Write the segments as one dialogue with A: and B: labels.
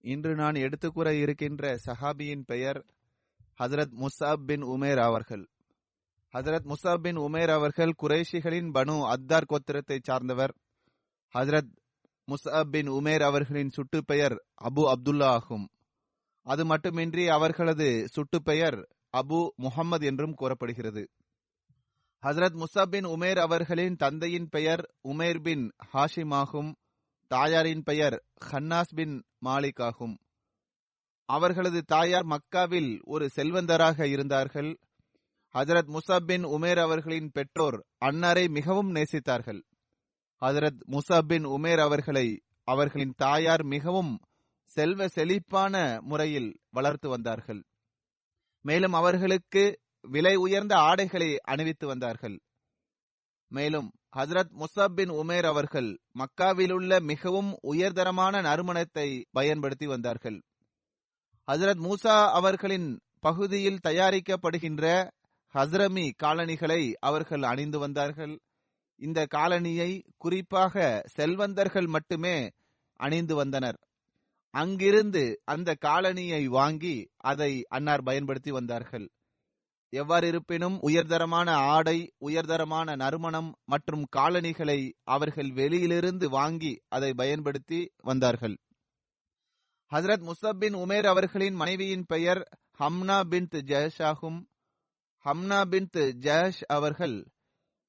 A: இன்று நான் எடுத்துக்கூற இருக்கின்ற சஹாபியின் பெயர் ஹசரத் முசாப் பின் உமேர் அவர்கள். ஹசரத் முசாப் பின் உமேர் அவர்கள் குறைஷிகளின் பனு அத்தார் கோத்திரத்தை சார்ந்தவர். ஹசரத் முசாப் பின் உமேர் அவர்களின் சுட்டு பெயர் அபு அப்துல்லா ஆகும். அது மட்டுமின்றி அவர்களது சுட்டு பெயர் அபு முகமது என்றும் கூறப்படுகிறது. ஹசரத் முசாப் பின் உமேர் அவர்களின் தந்தையின் பெயர் உமேர் பின் ஹாஷிம் ஆகும். தாயாரின் பெயர் ஹன்னாஸ் பின் மாலிக் ஆகும். அவர்களது தாயார் மக்காவில் ஒரு செல்வந்தராக இருந்தார்கள். ஹஜரத் முசாப் பின் உமேர் அவர்களின் பெற்றோர் அன்னாரை மிகவும் நேசித்தார்கள். ஹஜரத் முசாப் பின் உமேர் அவர்களை அவர்களின் தாயார் மிகவும் செல்வ செழிப்பான முறையில் வளர்த்து வந்தார்கள். மேலும் அவர்களுக்கு விலை உயர்ந்த ஆடைகளை அணிவித்து வந்தார்கள். மேலும் ஹசரத் முசப் பின் உமேர் அவர்கள் மக்காவிலுள்ள மிகவும் உயர்தரமான நறுமணத்தை பயன்படுத்தி வந்தார்கள். ஹசரத் மூசா அவர்களின் பகுதியில் தயாரிக்கப்படுகின்ற ஹஸ்ரமி காலணிகளை அவர்கள் அணிந்து வந்தார்கள். இந்த காலணியை குறிப்பாக செல்வந்தர்கள் மட்டுமே அணிந்து வந்தனர். அங்கிருந்து அந்த காலணியை வாங்கி அதை அன்னார் பயன்படுத்தி வந்தார்கள். எவ்வாறு இருப்பினும் உயர்தரமான ஆடை உயர்தரமான நறுமணம் மற்றும் காலணிகளை அவர்கள் வெளியிலிருந்து வாங்கி அதை பயன்படுத்தி வந்தார்கள். ஹசரத் முசப் பின் உமேர் அவர்களின் மனைவியின் பெயர் ஹம்னா பின் ஜஹஷ் ஆகும் ஹம்னா பின் ஜஹஷ் அவர்கள்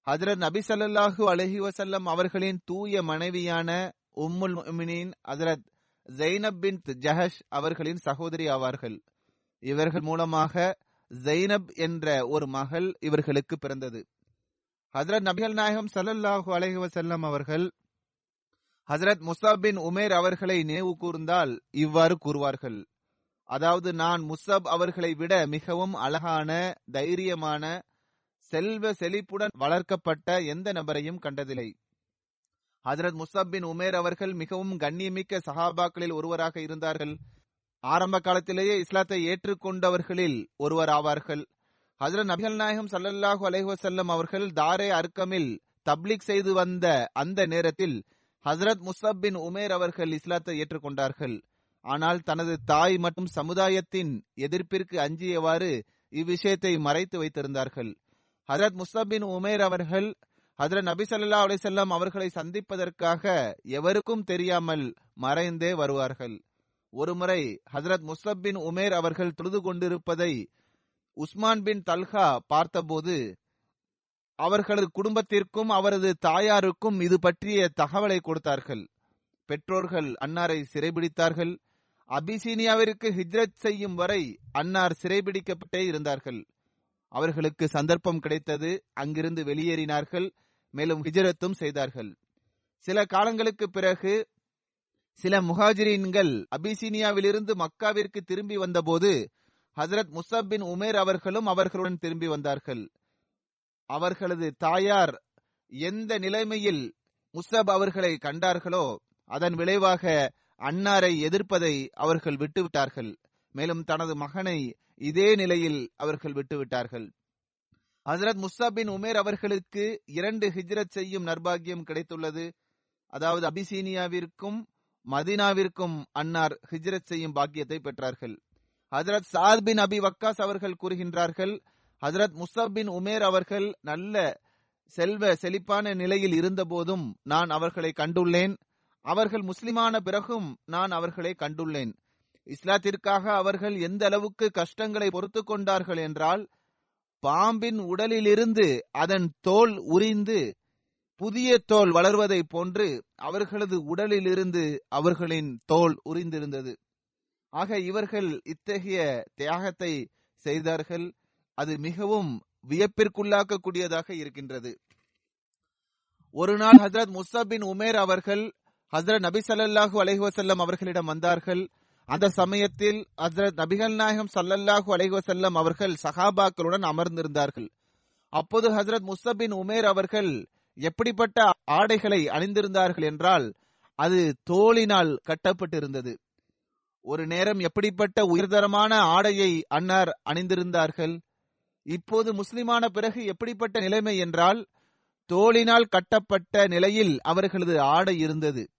A: ஹசரத் நபி சல்லாஹூ அலஹி வசல்லம் அவர்களின் தூய மனைவியான உம்முல் மினின் ஹசரத் ஜெய்னப் பின் ஜஹஷ் அவர்களின் சகோதரி ஆவார்கள். இவர்கள் மூலமாக ஜெய்னப் என்ற ஒரு மகள் இவர்களுக்கு பிறந்தது. ஹசரத் நபிகள் நாயகம் சல்லல்லாஹு அலஹி வசல்லம் அவர்கள் ஹசரத் முசாப் பின் உமேர் அவர்களை நினைவு கூர்ந்தால் இவ்வாறு கூறுவார்கள். அதாவது நான் முசப் அவர்களை விட மிகவும் அழகான தைரியமான செல்வ செழிப்புடன் வளர்க்கப்பட்ட எந்த நபரையும் கண்டதில்லை. ஹசரத் முசப் பின் உமேர் அவர்கள் மிகவும் கண்ணியமிக்க சஹாபாக்களில் ஒருவராக இருந்தார்கள். ஆரம்ப காலத்திலேயே இஸ்லாத்தை ஏற்றுக்கொண்டவர்களில் ஒருவர் ஆவார்கள். ஹசரத் நபிகள் நாயகம் சல்லல்லாஹு அலைஹசல்லம் அவர்கள் தாரே அர்க்கமில் தப்லீக் செய்து வந்த அந்த நேரத்தில் ஹசரத் முசப் பின் உமேர் அவர்கள் இஸ்லாத்தை ஏற்றுக்கொண்டார்கள். ஆனால் தனது தாய் மற்றும் சமுதாயத்தின் எதிர்ப்பிற்கு அஞ்சியவாறு இவ்விஷயத்தை மறைத்து வைத்திருந்தார்கள். ஹசரத் முசப் பின் உமேர் அவர்கள் ஹசரத் நபி சல்லா அலிசல்லாம் அவர்களை சந்திப்பதற்காக எவருக்கும் தெரியாமல் மறைந்தே வருவார்கள். ஒருமுறை ஹசரத் முசப் பின் உமேர் அவர்கள் தொழுது கொண்டிருப்பதை உஸ்மான் பின் தல்ஹா பார்த்தபோது அவர்களது குடும்பத்திற்கும் அவரது தாயாருக்கும் இது பற்றிய தகவலை கொடுத்தார்கள். பெற்றோர்கள் அன்னாரை சிறைபிடித்தார்கள். அபிசீனியாவிற்கு ஹிஜ்ரத் செய்யும் வரை அன்னார் சிறைபிடிக்கப்பட்டே இருந்தார்கள். அவர்களுக்கு சந்தர்ப்பம் கிடைத்தது. அங்கிருந்து வெளியேறினார்கள். மேலும் ஹிஜரத்தும் செய்தார்கள். சில காலங்களுக்கு பிறகு சில முஹாஜிரீன்கள் அபிசீனியாவிலிருந்து மக்காவிற்கு திரும்பி வந்தபோது ஹசரத் முசப் பின் உமேர் அவர்களும் அவர்களுடன் திரும்பி வந்தார்கள். அவர்களது தாயார் எந்த நிலைமையில் முசப் அவர்களை கண்டார்களோ அதன் விளைவாக அன்னாரை எதிர்ப்பதை அவர்கள் விட்டுவிட்டார்கள். மேலும் தனது மகனை இதே நிலையில் அவர்கள் விட்டுவிட்டார்கள். ஹசரத் முஸ்அப் பின் உமேர் அவர்களுக்கு இரண்டு ஹிஜ்ரத் செய்யும் நர்பாகியம் கிடைத்துள்ளது. அதாவது அபிசீனியாவிற்கும் மதீனாவிற்கும் அன்னார் ஹிஜ்ரத் செய்யும் பாக்கியத்தை பெற்றார்கள். ஹசரத் சாத் பின் அபி வக்காஸ் அவர்கள் கூறுகின்றார்கள் ஹசரத் முசப் பின் உமேர் அவர்கள் நல்ல செல்வ செழிப்பான நிலையில் இருந்தபோதும் நான் அவர்களை கண்டுள்ளேன். அவர்கள் முஸ்லிமான பிறகும் நான் அவர்களை கண்டுள்ளேன். இஸ்லாத்திற்காக அவர்கள் எந்த அளவுக்கு கஷ்டங்களை பொறுத்து கொண்டார்கள் என்றால் பாம்பின் உடலிலிருந்து அதன் தோல் உரிந்து புதிய தோல் வளர்வதைப் போன்று அவர்களது உடலிலிருந்து அவர்களின் தோல் உரிந்திருந்தது. ஆக இவர்கள் இத்தகைய தியாகத்தை செய்தார்கள். அது மிகவும் வியப்பிற்குள்ளாக்கக்கூடியதாக இருக்கின்றது. ஒரு நாள் ஹசரத் முஸ்தப் உமேர் அவர்கள் ஹசரத் நபி ஸல்லல்லாஹு அலைஹி அவர்களிடம் வந்தார்கள். அந்த சமயத்தில் ஹசரத் நபிகள் நாயகம் சல்லல்லாஹு அலைஹி அவர்கள் சஹாபாக்களுடன் அமர்ந்திருந்தார்கள். அப்போது ஹசரத் முஸ்தப் உமேர் அவர்கள் எப்படிப்பட்ட ஆடைகளை அணிந்திருந்தார்கள் என்றால் அது தோளினால் கட்டப்பட்டிருந்தது. ஒரு நேரம் எப்படிப்பட்ட உயர்தரமான ஆடையை அன்னார் அணிந்திருந்தார்கள்? இப்போது முஸ்லிமான பிறகு எப்படிப்பட்ட நிலைமை என்றால் தோளினால் கட்டப்பட்ட நிலையில் அவர்களது ஆடை இருந்தது.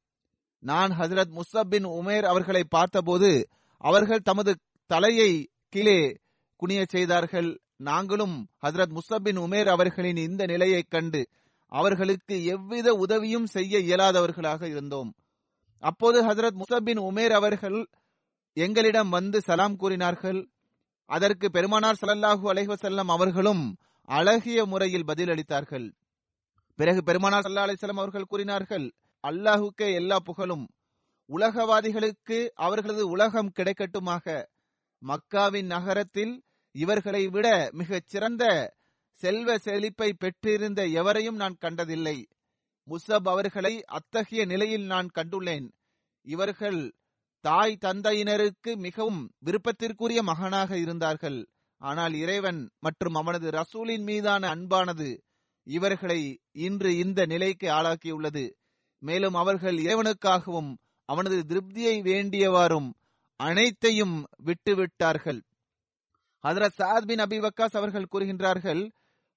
A: நான் ஹசரத் முசபின் உமேர் அவர்களை பார்த்தபோது அவர்கள் தமது தலையை கீழே குனிய செய்தார்கள். நாங்களும் ஹசரத் முசபின் உமேர் அவர்களின் இந்த நிலையைக் கண்டு அவர்களுக்கு எவ்வித உதவியும் செய்ய இயலாதவர்களாக இருந்தோம். அப்போது ஹசரத் முசபின் உமேர் அவர்கள் எங்களிடம் வந்து சலாம் கூறினார்கள். அதற்கு பெருமானார் ஸல்லல்லாஹு அலைவசல்லம் அவர்களும் அழகிய முறையில் பதிலளித்தார்கள். பிறகு பெருமானார் சல்லா அலிசல்லாம் அவர்கள் கூறினார்கள் அல்லாஹுக்கே எல்லா புகழும். உலகவாதிகளுக்கு அவர்களது உலகம் கிடைக்கட்டுமாக. மக்காவின் நகரத்தில் இவர்களை விட மிகச் சிறந்த செல்வ செழிப்பை பெற்றிருந்த எவரையும் நான் கண்டதில்லை. முசப் அவர்களை அத்தகைய நிலையில் நான் கண்டுள்ளேன். இவர்கள் தாய் தந்தையினருக்கு மிகவும் விருப்பத்திற்குரிய மகனாக இருந்தார்கள். ஆனால் இறைவன் மற்றும் அவனது ரசூலின் மீதான அன்பானது இவர்களை இன்று இந்த நிலைக்கு ஆளாக்கியுள்ளது. மேலும் அவர்கள் இறைவனுக்காகவும் அவனது திருப்தியை வேண்டியவாறும் அனைத்தையும் விட்டுவிட்டார்கள். ஹதரத் சாத் பின் அபிவக்காஸ் அவர்கள் கூறுகின்றார்கள்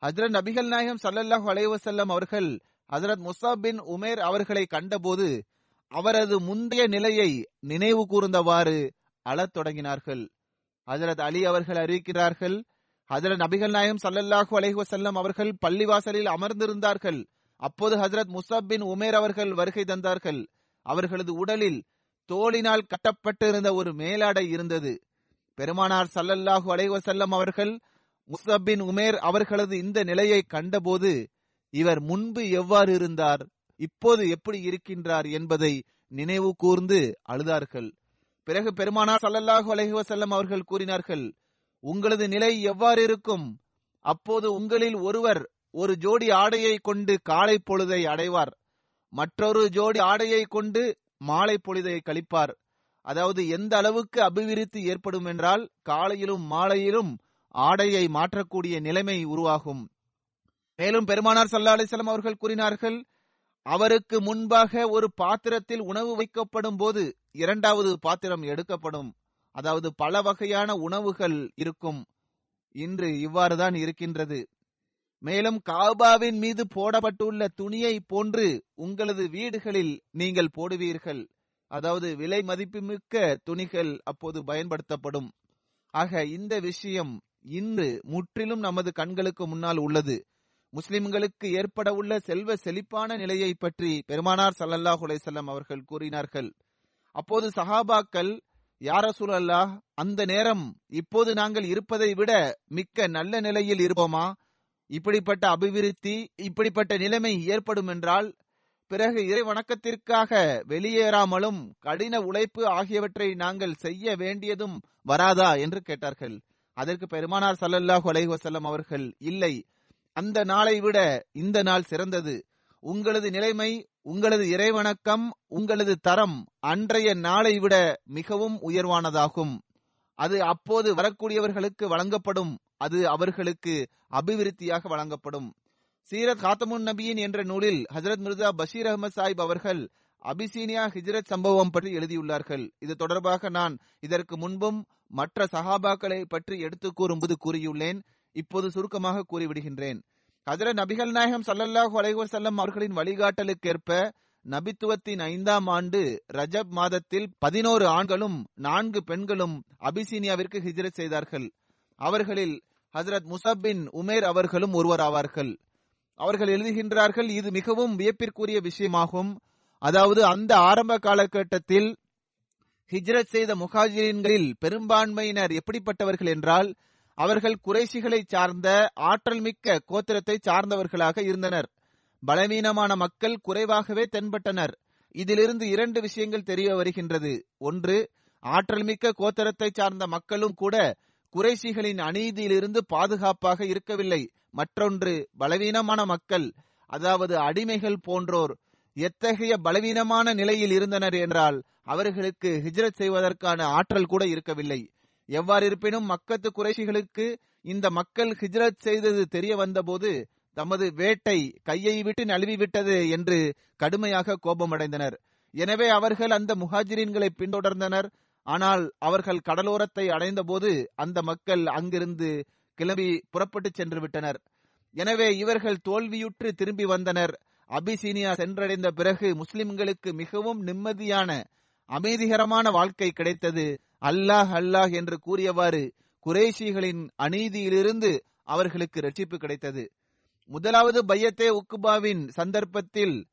A: ஹஜரத் நபிகள் நாயகம் சல்லல்லாஹு அலைவசல்லம் அவர்கள் ஹசரத் முசாப் பின் உமேர் அவர்களை கண்டபோது அவரது முந்தைய நிலையை நினைவு கூர்ந்தவாறு அழத் தொடங்கினார்கள். ஹசரத் அலி அவர்கள் அறிவிக்கிறார்கள் ஹசரத் நபிகள் நாயகம் சல்லல்லாஹு அலைஹி அவர்கள் பள்ளிவாசலில் அமர்ந்திருந்தார்கள். அப்போது ஹசரத் முசாப் பின் உமேர் அவர்கள் வருகை தந்தார்கள். அவர்களது உடலில் தோளினால் கட்டப்பட்டிருந்த ஒரு மேலாடை இருந்தது. பெருமானார் சல்லல்லாஹு அலைவசல்லம் அவர்கள் முசபின் உமேர் அவர்களது இந்த நிலையை கண்டபோது இவர் முன்பு எவ்வாறு இருந்தார் இப்போது எப்படி இருக்கின்றார் என்பதை நினைவு கூர்ந்து அழுதார்கள். பிறகு பெருமானார் சல்லல்லாஹு அலஹி வசல்லம் அவர்கள் கூறினார்கள் உங்களது நிலை எவ்வாறு இருக்கும்? அப்போது உங்களில் ஒருவர் ஒரு ஜோடி ஆடையை கொண்டு காலை பொழுதை அடைவார் மற்றொரு ஜோடி ஆடையை கொண்டு மாலை பொழுதை கழிப்பார். அதாவது எந்த அளவுக்கு அபிவிருத்தி ஏற்படும் என்றால் காலையிலும் மாலையிலும் ஆடையை மாற்றக்கூடிய நிலைமை உருவாகும். மேலும் பெருமானார் சல்லா அலிஸ்லாம் அவர்கள் கூறினார்கள் அவருக்கு முன்பாக ஒரு பாத்திரத்தில் உணவு வைக்கப்படும் போது இரண்டாவது பாத்திரம் எடுக்கப்படும். அதாவது பல வகையான உணவுகள் இருக்கும். இன்று இவ்வாறுதான் இருக்கின்றது. மேலும் காபாவின் மீது போடப்பட்டுள்ள துணியை போன்று உங்களது வீடுகளில் நீங்கள் போடுவீர்கள். அதாவது விலை மதிப்புமிக்க துணிகள் அப்போது பயன்படுத்தப்படும். ஆக இந்த விஷயம் இன்று முற்றிலும் நமது கண்களுக்கு முன்னால் உள்ளது. முஸ்லிம்களுக்கு ஏற்பட உள்ள செல்வ செழிப்பான நிலையை பற்றி பெருமானார் சல்லல்லாஹ் அலைசல்லம் அவர்கள் கூறினார்கள். அப்போது சஹாபாக்கள் யார சூழல்லாஹ் அந்த நேரம் இப்போது நாங்கள் இருப்பதை விட மிக்க நல்ல நிலையில் இருப்போமா? இப்படிப்பட்ட அபிவிருத்தி இப்படிப்பட்ட நிலைமை ஏற்படும் என்றால் பிறகு இறை வணக்கத்திற்காக வெளியேறாமலும் கடின உழைப்பு ஆகியவற்றை நாங்கள் செய்ய வேண்டியதும் வராதா? என்று கேட்டார்கள். அதற்கு பெருமானார் சல்லல்லாஹு அலைஹி அவர்கள் இல்லை அந்த நாளை விட இந்த நாள் சிறந்தது. உங்களது நிலைமை உங்களது இறைவணக்கம் உங்களது தரம் அன்றைய நாளை விட மிகவும் உயர்வானதாகும். அது அப்போது வரக்கூடியவர்களுக்கு வழங்கப்படும். அது அவர்களுக்கு அபிவிருத்தியாக வழங்கப்படும். சீரத் காத்தமுன் நபியின் என்ற நூலில் ஹசரத் மிர்சா பஷீர் அகமது சாஹிப் அவர்கள் அபிசீனியா ஹிஜ்ரத் சம்பவம் பற்றி எழுதியுள்ளார்கள். இது தொடர்பாக நான் இதற்கு முன்பும் மற்ற சஹாபாக்களை பற்றி எடுத்து கூறும்போது கூறியுள்ளேன். இப்போது சுருக்கமாக கூறிவிடுகின்றேன். ஹஜரத் நபிகள் நாயகம் சல்லல்லாஹு அலைஹி செல்லம் அவர்களின் வழிகாட்டலுக்கேற்ப நபித்துவத்தின் ஐந்தாம் ஆண்டு ரஜப் மாதத்தில் பதினோரு ஆண்களும் நான்கு பெண்களும் அபிசீனியாவிற்கு ஹிஜ்ரத் செய்தார்கள். அவர்களில் ஹசரத் முசப் பின் உமேர் அவர்களும் ஒருவர் ஆவார்கள் அவர்கள் எழுதுகின்றார்கள் இது மிகவும் வியப்பிற்குரிய விஷயமாகும். அதாவது அந்த ஆரம்ப காலகட்டத்தில் ஹிஜ்ரத் செய்த முஹாஜிரின்களில் பெரும்பான்மையினர் எப்படிப்பட்டவர்கள் என்றால் அவர்கள் குறைசிகளை சார்ந்த ஆற்றல் மிக்க கோத்திரத்தை சார்ந்தவர்களாக இருந்தனர். பலவீனமான மக்கள் குறைவாகவே தென்பட்டனர். இதிலிருந்து இரண்டு விஷயங்கள் தெரிய வருகின்றது. ஒன்று ஆற்றல் மிக்க கோத்திரத்தை சார்ந்த மக்களும் கூட குறைசிகளின் அநீதியிலிருந்து பாதுகாப்பாக இருக்கவில்லை. மற்றொன்று பலவீனமான மக்கள் அதாவது அடிமைகள் போன்றோர் எத்தகைய பலவீனமான நிலையில் இருந்தனர் என்றால் அவர்களுக்கு ஹிஜ்ரத் செய்வதற்கான ஆற்றல் கூட இருக்கவில்லை. எவ்வாறு இருப்பினும் மக்கத்து குறைசிகளுக்கு இந்த மக்கள் ஹிஜ்ரத் செய்தது தெரிய வந்தபோது தமது வேட்டை கையை விட்டு நழுவி விட்டது என்று கடுமையாக கோபமடைந்தனர். எனவே அவர்கள் அந்த முஹாஜிரின்களை பின்தொடர்ந்தனர். ஆனால் அவர்கள் கடலோரத்தை அடைந்தபோது அந்த மக்கள் அங்கிருந்து கிளம்பி புறப்பட்டு சென்று விட்டனர். எனவே இவர்கள் தோல்வியுற்று திரும்பி வந்தனர். அபிசீனியா சென்றடைந்த பிறகு முஸ்லிம்களுக்கு மிகவும் நிம்மதியான அமைதிகரமான வாழ்க்கை கிடைத்தது. அல்லாஹ் அல்லாஹ் என்று கூறியவாறு குரேஷிகளின் அநீதியிலிருந்து அவர்களுக்கு ரட்சிப்பு கிடைத்தது. முதலாவது பையத்தே உக்குபாவின் சந்தர்ப்பத்தில்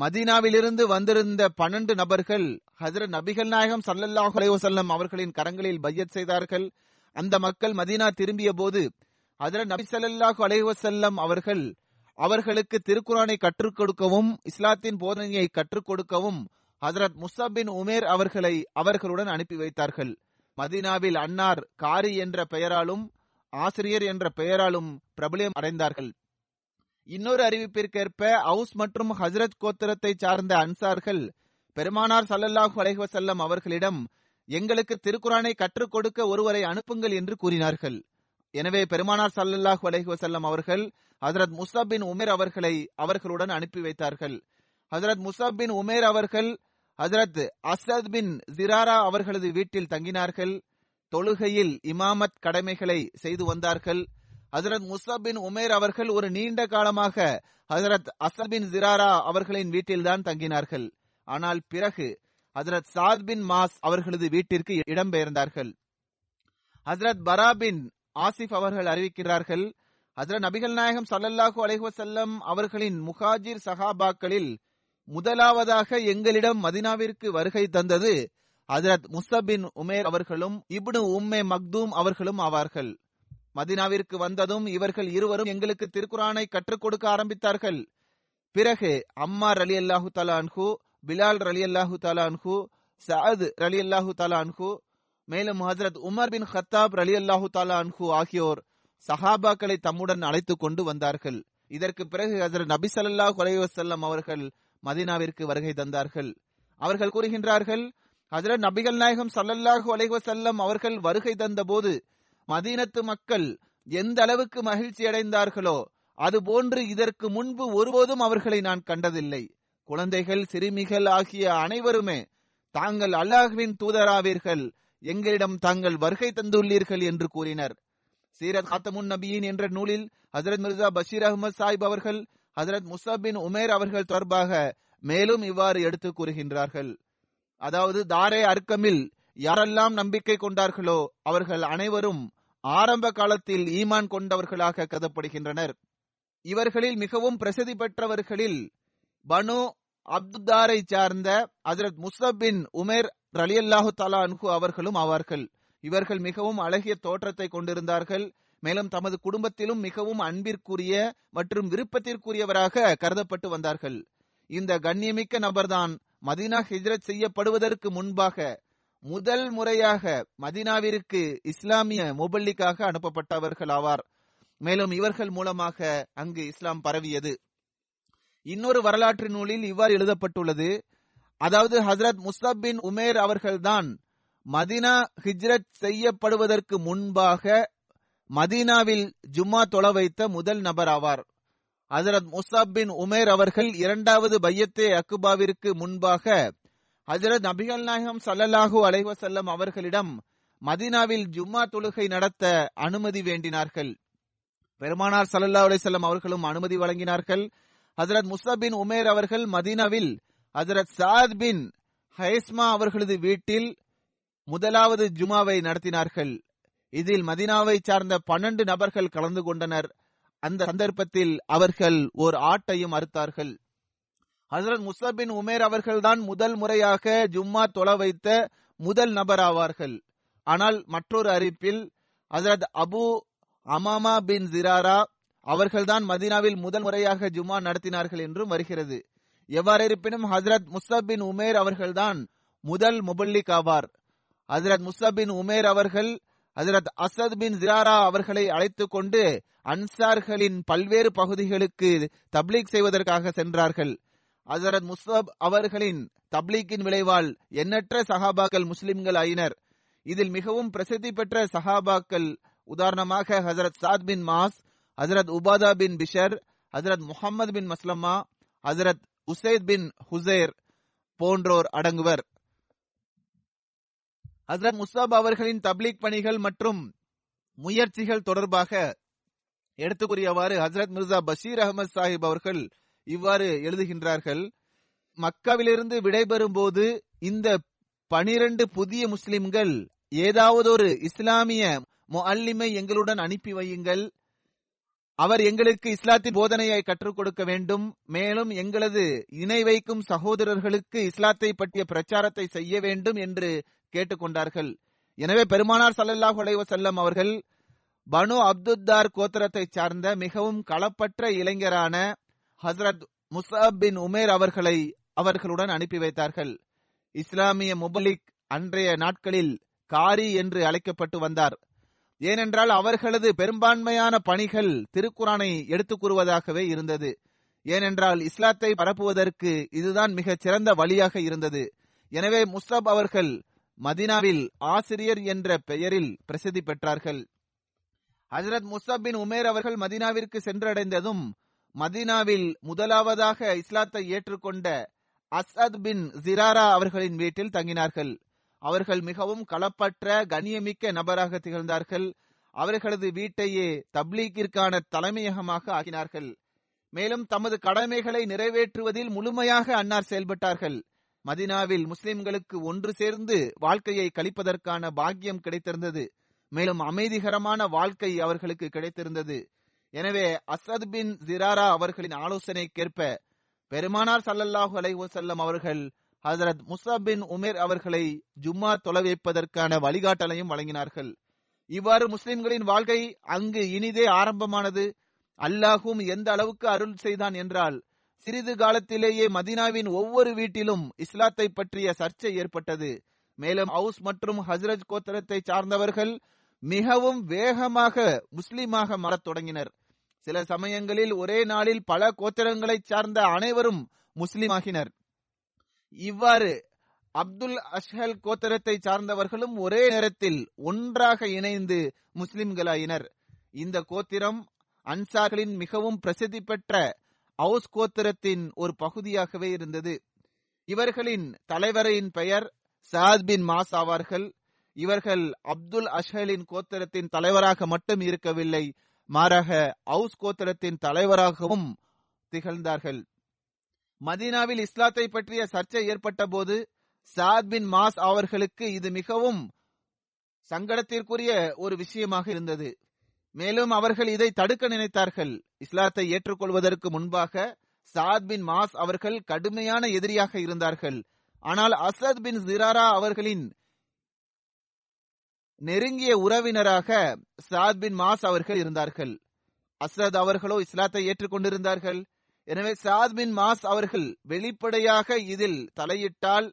A: மதீனாவிலிருந்து வந்திருந்த பன்னெண்டு நபர்கள் ஹசரத் நபிகள் நாயகம் சல்லல்லாஹ் அலைஹி அவர்களின் கரங்களில் பையத் செய்தார்கள். அந்த மக்கள் மதீனா திரும்பிய போது ஹசரத் நபி ஸல்லல்லாஹு அலைஹி அவர்கள் அவர்களுக்கு திருக்குறானை கற்றுக் கொடுக்கவும் இஸ்லாத்தின் போதனையை கற்றுக் கொடுக்கவும் ஹசரத் முஸ்ஸப் பின் உமேர் அவர்களை அவர்களுடன் அனுப்பி வைத்தார்கள். மதீனாவில் அன்னார் காரி என்ற பெயராலும் ஆசிரியர் என்ற பெயராலும் பிரபலியம் அடைந்தார்கள். இன்னொரு அறிவிப்பிற்கேற்ப அவுஸ் மற்றும் ஹசரத் கோத்திரத்தை சார்ந்த அன்சார்கள் பெருமானார் சல்லல்லாஹு அலைஹசல்லம் அவர்களிடம் எங்களுக்கு திருக்குறானை கற்றுக் கொடுக்க ஒருவரை அனுப்புங்கள் என்று கூறினார்கள். எனவே பெருமானார் சல்லல்லாஹ் அலஹி வசல்லம் அவர்கள் ஹசரத் முசப் பின் உமேர் அவர்களை அவர்களுடன் அனுப்பி வைத்தார்கள். ஹசரத் முசப் பின் உமேர் அவர்கள் ஹசரத் அசத் பின் ஜிராரா அவர்களது வீட்டில் தங்கினார்கள். தொழுகையில் இமாமத் கடமைகளை செய்து வந்தார்கள். ஹசரத் முசப் பின் உமேர் அவர்கள் ஒரு நீண்ட காலமாக ஹசரத் அசத் பின் ஜிராரா அவர்களின் வீட்டில்தான் தங்கினார்கள். ஆனால் பிறகு ஹசரத் சாத் பின் மாஸ் அவர்களது வீட்டிற்கு இடம்பெயர்ந்தார்கள். ஹசரத் பரா பின் ஆசிப் அவர்கள் அறிவிக்கிறார்கள் ஹசரத் நபிகள் நாயகம் சல்லல்லாஹு அலைஹசல்லம் அவர்களின் முஹாஜிர் சஹாபாக்களில் முதலாவதாக எங்களிடம் மதினாவிற்கு வருகை தந்தது. ஹசரத் முசபின் உமேர் அவர்களும் இப்னு உம்மே மக்தூம் அவர்களும் ஆவார்கள். மதினாவிற்கு வந்ததும் இவர்கள் இருவரும் எங்களுக்கு திருக்குரானை கற்றுக் கொடுக்க ஆரம்பித்தார்கள். பிறகு அம்மார் அலி அல்லாஹு தலா பிலால் அலி அல்லாஹு தலா அன்ஹு சஅத் அலி அல்லாஹு தலா மேலும் ஹசரத் உமர் பின் ஹத்தாப் அலி அல்லாஹு தாலா அன்ஹு ஆகியோர் சஹாபாக்களை தம்முடன் அழைத்துக் கொண்டு வந்தார்கள். இதற்கு பிறகு ஹசரத் நபி சல்லா குலைவசல்லம் அவர்கள் மதீனாவிற்கு வருகை தந்தார்கள். அவர்கள் கூறுகின்றார்கள் ஹசரத் நபிகள் நாயகம் சல்லல்லாஹு அலைவசல்லம் அவர்கள் வருகை தந்தபோது மதீனத்து மக்கள் எந்த அளவுக்கு மகிழ்ச்சி அடைந்தார்களோ அதுபோன்று இதற்கு முன்பு ஒருபோதும் அவர்களை நான் கண்டதில்லை. குழந்தைகள் சிறுமிகள் ஆகிய அனைவருமே தாங்கள் அல்லாஹ்வின் தூதராவீர்கள். எங்களிடம் தாங்கள் வருகை தந்துள்ளீர்கள் என்று கூறினர். சீரத் ஹத்தமுன் நபியின் என்ற நூலில் ஹசரத் மிர்சா பஷீர் அகமது சாஹிப் அவர்கள் ஹசரத் முசாப் பின் உமேர் அவர்கள் தொடர்பாக மேலும் இவ்வாறு எடுத்து கூறுகின்றார்கள். அதாவது தாரே அர்க்கமில் யாரெல்லாம் நம்பிக்கை கொண்டார்களோ அவர்கள் அனைவரும் ஆரம்ப காலத்தில் ஈமான் கொண்டவர்களாக கருதப்படுகின்றனர். இவர்களில் மிகவும் பிரசித்தி பெற்றவர்களில் பனு அப்துதாரை சார்ந்த ஹசரத் முஸ்தபின் உமேர் உமேர் ரலியல்லாஹு தாலா அன்ஹு அவர்களும் ஆவார்கள். இவர்கள் மிகவும் அழகிய தோற்றத்தை கொண்டிருந்தார்கள். மேலும் தமது குடும்பத்திலும் மிகவும் அன்பிற்குரிய மற்றும் விருப்பத்திற்குரியவராக கருதப்பட்டு வந்தார்கள். இந்த கண்ணியமிக்க நபர்தான் மதீனா ஹிஜ்ரத் செய்யப்படுவதற்கு முன்பாக முதல் முறையாக மதீனாவிற்கு இஸ்லாமிய முபல்லிக்காக அனுப்பப்பட்டவர்கள் ஆவார் மேலும் இவர்கள் மூலமாக அங்கு இஸ்லாம் பரவியது. இன்னொரு வரலாற்று நூலில் இவ்வாறு எழுதப்பட்டுள்ளது. அதாவது ஹசரத் முஸ்தப் பின் உமேர் அவர்கள்தான் மதினா ஹிஜ்ரத் செய்யப்படுவதற்கு முன்பாக மதீனாவில் ஜும்மா தொலை வைத்த முதல் நபர் ஆவார் ஹசரத் முசாப் பின் உமேர் அவர்கள் இரண்டாவது பையத்தே அக்குபாவிற்கு முன்பாக ஹசரத் நபிகள் நாயகம் சல்லல்லாஹூ அலைவசல்லம் அவர்களிடம் மதீனாவில் ஜும்மா தொழுகை நடத்த அனுமதி வேண்டினார்கள். பெருமானார் சல்லல்லா அலிசல்லம் அவர்களும் அனுமதி வழங்கினார்கள். ஹசரத் முசாப் பின் உமேர் அவர்கள் மதீனாவில் ஹசரத் சாத் பின் ஹைஸ்மா அவர்களது வீட்டில் முதலாவது ஜுமாவை நடத்தினார்கள். இதில் மதினாவை சார்ந்த பன்னெண்டு நபர்கள் கலந்து கொண்டனர். அந்த சந்தர்ப்பத்தில் அவர்கள் ஓர் ஆட்டையும் அறுத்தார்கள். ஹசரத் முசபின் உமேர் அவர்கள்தான் முதல் முறையாக ஜும்மா தொலை வைத்த முதல் நபர் ஆவார்கள். ஆனால் மற்றொரு அறிவிப்பில் ஹசரத் அபு அமாமா பின் ஜிராரா அவர்கள்தான் மதீனாவில் முதல் முறையாக ஜுமா நடத்தினார்கள் என்றும் வருகிறது. எவ்வாறு இருப்பினும் ஹசரத் முஸ்தப் பின் உமேர் அவர்கள்தான் முதல் முபல்லிக் ஆவார். ஹசரத் முஸ்தப் பின் உமேர் அவர்கள் ஹசரத் அசத் பின் ஜிராரா அவர்களை அழைத்துக் கொண்டு அன்சார்களின் பல்வேறு பகுதிகளுக்கு தப்லீக் செய்வதற்காக சென்றார்கள். ஹசரத் முஸ்தப் அவர்களின் தப்லீக்கின் விளைவால் எண்ணற்ற சஹாபாக்கள் முஸ்லிம்கள் ஆயினர். இதில் மிகவும் பிரசித்தி பெற்ற சஹாபாக்கள் உதாரணமாக ஹசரத் சாத் பின் மாஸ் ஹசரத் உபாதா பின் பிஷர் ஹசரத் முகமது பின் மஸ்லம்மா ஹசரத் உசைத் பின் ஹுசேர் போன்றோர் அடங்குவர். ஹசரத் முஸ்தாப் அவர்களின் தப்லீக் பணிகள் மற்றும் முயற்சிகள் தொடர்பாக எடுத்துக்கூறியவாறு ஹசரத் மிர்சா பஷீர் அகமது சாஹிப் அவர்கள் இவ்வாறு எழுதுகின்றார்கள். மக்காவிலிருந்து விடைபெறும் போது இந்த பனிரண்டு புதிய முஸ்லிம்கள் ஏதாவது ஒரு இஸ்லாமிய முஅல்லிமை எங்களுடன் அனுப்பி வையுங்கள். அவர் எங்களுக்கு இஸ்லாத்தின் போதனையை கற்றுக் கொடுக்க வேண்டும். மேலும் எங்களது இணை வைக்கும் சகோதரர்களுக்கு இஸ்லாத்தை பற்றிய பிரச்சாரத்தை செய்ய வேண்டும் என்று கேட்டுக்கொண்டார்கள். எனவே பெருமானார் சல்லல்லாஹ் செல்லம் அவர்கள் பனு அப்துத்தார் கோத்திரத்தை சார்ந்த மிகவும் களப்பற்ற இளைஞரான ஹசரத் முசாப் பின் உமேர் அவர்களை அவர்களுடன் அனுப்பி வைத்தார்கள். இஸ்லாமிய முபலிக் அன்றைய நாட்களில் காரி என்று அழைக்கப்பட்டு வந்தார். ஏனென்றால் அவர்களது பெரும்பான்மையான பணிகள் திருக்குறானை எடுத்துக் கூறுவதாகவே இருந்தது. ஏனென்றால் இஸ்லாத்தை பரப்புவதற்கு இதுதான் மிகச் சிறந்த வழியாக இருந்தது. எனவே முஸ்தப் அவர்கள் மதினாவில் ஆசிரியர் என்ற பெயரில் பிரசித்தி பெற்றார்கள். ஹசரத் முஸ்தப் பின் உமேர் அவர்கள் மதினாவிற்கு சென்றடைந்ததும் மதினாவில் முதலாவதாக இஸ்லாத்தை ஏற்றுக்கொண்ட அசத் பின் ஜிராரா அவர்களின் வீட்டில் தங்கினார்கள். அவர்கள் மிகவும் களப்பற்ற கண்ணியமிக்க நபராக திகழ்ந்தார்கள். அவர்களது வீட்டையே தப்லீக்கிற்கான தலைமையகமாக ஆகினார்கள் மேலும் தமது கடமைகளை நிறைவேற்றுவதில் முழுமையாக அன்னார் செயல்பட்டார்கள். மதினாவில் முஸ்லிம்களுக்கு ஒன்று சேர்ந்து வாழ்க்கையை கழிப்பதற்கான பாக்கியம் கிடைத்திருந்தது. மேலும் அமைதிகரமான வாழ்க்கை அவர்களுக்கு கிடைத்திருந்தது. எனவே அஸ்ரத் பின் ஜிராரா அவர்களின் ஆலோசனைக்கேற்ப பெருமானார் சல்லல்லாஹு அலைஹி அவர்கள் ஹசரத் முசாப் பின் உமேர் அவர்களை ஜும்மா தொலை வைப்பதற்கான வழிகாட்டலையும் வழங்கினார்கள். இவ்வாறு முஸ்லிம்களின் வாழ்க்கை அங்கு இனிதே ஆரம்பமானது. அல்லாஹும் எந்த அளவுக்கு அருள் செய்தான் என்றால் சிறிது காலத்திலேயே மதினாவின் ஒவ்வொரு வீட்டிலும் இஸ்லாத்தை பற்றிய சர்ச்சை ஏற்பட்டது. மேலும் ஹவுஸ் மற்றும் ஹசரத் கோத்திரத்தை சார்ந்தவர்கள் மிகவும் வேகமாக முஸ்லிமாக மாறத் தொடங்கினர். சில சமயங்களில் ஒரே நாளில் பல கோத்திரங்களைச் சார்ந்த அனைவரும் முஸ்லிமாகினர். இவ்வாறு அப்துல் அஷ்ஹல் கோத்தரத்தை சார்ந்தவர்களும் ஒரே நேரத்தில் ஒன்றாக இணைந்து முஸ்லிம்களாயினர். இந்த கோத்திரம் அன்சார்களின் மிகவும் பிரசித்தி பெற்ற அவுஸ் கோத்திரத்தின் ஒரு பகுதியாகவே இருந்தது. இவர்களின் தலைவரின் பெயர் சாத் பின் மாஸ் ஆவார்கள். இவர்கள் அப்துல் அஷ்ஹலின் கோத்திரத்தின் தலைவராக மட்டும் இருக்கவில்லை மாறாக அவுஸ் கோத்திரத்தின் தலைவராகவும் திகழ்ந்தார்கள். மதீனாவில் இஸ்லாத்தை பற்றிய சர்ச்சை ஏற்பட்ட போது சாத் பின் மாஸ் அவர்களுக்கு இது மிகவும் சங்கடத்திற்குரிய ஒரு விஷயமாக இருந்தது. மேலும் அவர்கள் இதை தடுக்க நினைத்தார்கள். இஸ்லாத்தை ஏற்றுக்கொள்வதற்கு முன்பாக சாத் பின் மாஸ் அவர்கள் கடுமையான எதிரியாக இருந்தார்கள். ஆனால் அசத் பின் ஜிராரா அவர்களின் நெருங்கிய உறவினராக சாத் பின் மாஸ் அவர்கள் இருந்தார்கள். அசத் அவர்களோ இஸ்லாத்தை ஏற்றுக்கொண்டிருந்தார்கள். எனவே சாத் பின் மாஸ் அவர்கள் வெளிப்படையாக இதில் தலையிட்டால்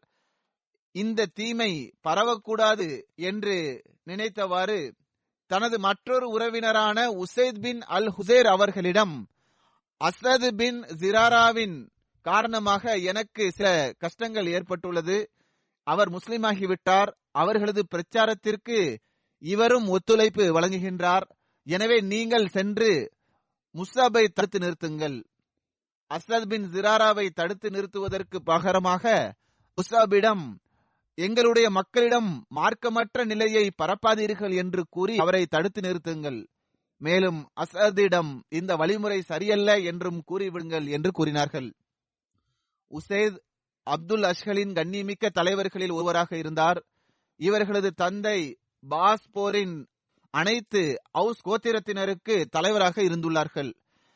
A: இந்த தீமை பரவக்கூடாது என்று நினைத்தவாறு தனது மற்றொரு உறவினரான உசைத் பின் அல் ஹுசேர் அவர்களிடம் அசத் பின் ஜிராராவின் காரணமாக எனக்கு சில கஷ்டங்கள் ஏற்பட்டுள்ளது. அவர் முஸ்லிமாகிவிட்டார். அவர்களது பிரச்சாரத்திற்கு இவரும் ஒத்துழைப்பு வழங்குகின்றார். எனவே நீங்கள் சென்று முஸ்ஸாபை தடுத்து நிறுத்துங்கள். அஸ்ரத் பின் ஜிராராவை தடுத்து நிறுத்துவதற்கு பகரமாக உசாபிடம் எங்களுடைய மக்களிடம் மார்க்கமற்ற நிலையை பரப்பாதீர்கள் என்று கூறி அவரை தடுத்து நிறுத்துங்கள். மேலும் அசதிடம் இந்த வழிமுறை சரியல்ல என்றும் கூறிவிடுங்கள் என்று கூறினார்கள். உசேத் அப்துல் அஷ்கலின் கண்ணியமிக்க தலைவர்களில் ஒருவராக இருந்தார். இவர்களது தந்தை பாஸ்போரின் அனைத்து அவுஸ் கோத்திரத்தினருக்கு தலைவராக இருந்துள்ளார்கள்.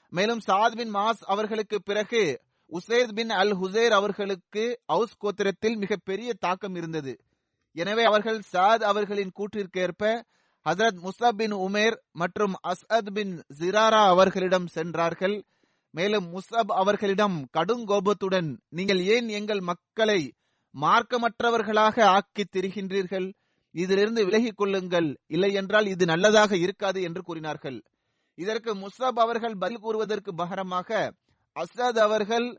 A: மேலும் சாத் பின் மாஸ் அவர்களுக்கு பிறகு உசேத் பின் அல் ஹுசேர் அவர்களுக்கு அவுஸ் கோத்திரத்தில் மிக பெரிய தாக்கம் இருந்தது. எனவே அவர்கள் சாத் அவர்களின் கூற்றிற்கேற்ப ஹசரத் முஸ்தப் பின் உமேர் மற்றும் அஸ்அத் பின் ஜிராரா அவர்களிடம் சென்றார்கள். மேலும் முசப் அவர்களிடம் கடும் கோபத்துடன் நீங்கள் ஏன் எங்கள் மக்களை மார்க்கமற்றவர்களாக ஆக்கி திரிகின்றீர்கள்? இதிலிருந்து விலகிக் கொள்ளுங்கள். இல்லை என்றால் இது நல்லதாக இருக்காது என்று கூறினார்கள். இதற்கு முஸ்அப் அவர்கள் பதில் கூறுவதற்கு பகரமாக அஸ்அத் அவர்கள்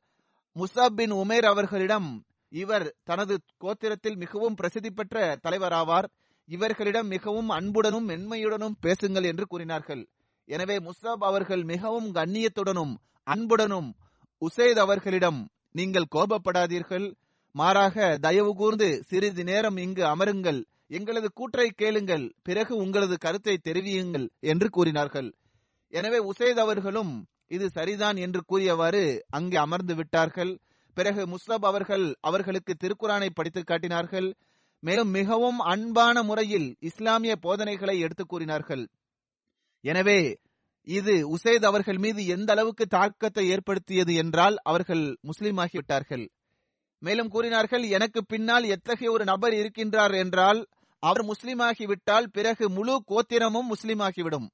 A: முஸ்அப் பின் உமேர் அவர்களிடம் இவர் தனது கோத்திரத்தில் மிகவும் பிரசித்தி பெற்ற தலைவராவார். இவர்களிடம் மிகவும் அன்புடனும் மென்மையுடனும் பேசுங்கள் என்று கூறினார்கள். எனவே முஸ்தாப் அவர்கள் மிகவும் கண்ணியத்துடனும் அன்புடனும் உசேத் அவர்களிடம் நீங்கள் கோபப்படாதீர்கள். மாறாக தயவு கூர்ந்து சிறிது நேரம் இங்கு அமருங்கள். எங்களது கூற்றை கேளுங்கள். பிறகு உங்களது கருத்தை தெரிவியுங்கள் என்று கூறினார்கள். எனவே உசேத் அவர்களும் இது சரிதான் என்று கூறியவாறு அங்கே அமர்ந்து விட்டார்கள். பிறகு முஸ்லப் அவர்கள் அவர்களுக்கு திருக்குறானை படித்து காட்டினார்கள். மேலும் மிகவும் அன்பான முறையில் இஸ்லாமிய போதனைகளை எடுத்து கூறினார்கள். எனவே இது உசேத் அவர்கள் மீது எந்த அளவுக்கு தாக்கத்தை ஏற்படுத்தியது என்றால் அவர்கள் முஸ்லீம் ஆகிவிட்டார்கள். மேலும் கூறினார்கள் எனக்கு பின்னால் எத்தகைய ஒரு நபர் இருக்கின்றார் என்றால் அவர் முஸ்லீமாகிவிட்டால் பிறகு முழு கோத்திரமும் முஸ்லீமாகிவிடும் ஆகிவிடும்.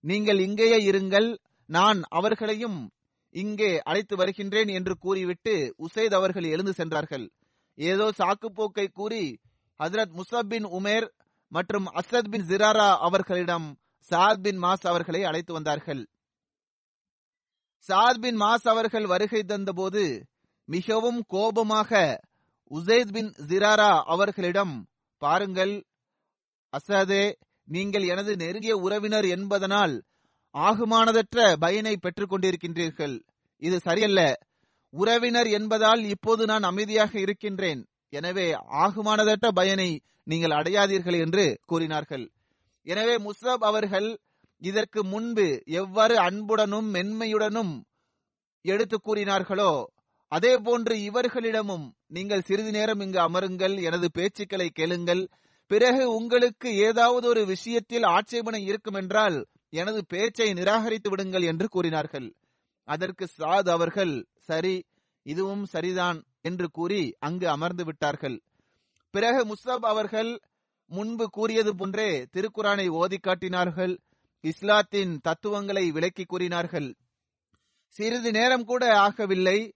A: நீங்கள் இங்கேயே இருங்கள் நான் அவர்களையும் இங்கே அழைத்து வருகின்றேன் என்று கூறிவிட்டு உசைத் அவர்கள் எழுந்து சென்றார்கள். ஏதோ சாக்குப்போக்கை கூறி ஹசரத் முசப் பின் உமேர் மற்றும் அசத் பின் ஜிராரா அவர்களிடம் சாத் பின் மாஸ் அவர்களை அழைத்து வந்தார்கள். சாத் பின் மாஸ் அவர்கள் வருகை தந்தபோது மிகவும் கோபமாக உசைத் பின் ஜிராரா அவர்களிடம் பாருங்கள் அசதே நீங்கள் எனது நெருங்கிய உறவினர் என்பதனால் ஆகுமானதற்ற பயனை பெற்றுக் கொண்டிருக்கின்றீர்கள். இது சரியல்ல. உறவினர் என்பதால் இப்போது நான் அமைதியாக இருக்கின்றேன். எனவே ஆகுமானதற்ற பயனை நீங்கள் அடையாதீர்கள் என்று கூறினார்கள். எனவே முஸ்லப் அவர்கள் இதற்கு முன்பு எவ்வாறு அன்புடனும் மென்மையுடனும் எடுத்து கூறினார்களோ அதே போன்று இவர்களிடமும் நீங்கள் சிறிது நேரம் இங்கு அமருங்கள் எனது பேச்சுக்களை கேளுங்கள் பிறகு உங்களுக்கு ஏதாவது ஒரு விஷயத்தில் ஆட்சேபனை இருக்கும் என்றால் எனது பேச்சை நிராகரித்து விடுங்கள் என்று கூறினார்கள். அதற்கு சாத் அவர்கள் சரி இதுவும் சரிதான் என்று கூறி அங்கு அமர்ந்து விட்டார்கள். பிறகு முஸ்தப் அவர்கள் முன்பு கூறியது போன்றே திருக்குறானை ஓதி காட்டினார்கள். இஸ்லாத்தின் தத்துவங்களை விளக்கி கூறினார்கள். சிறிது நேரம் கூட ஆகவில்லை.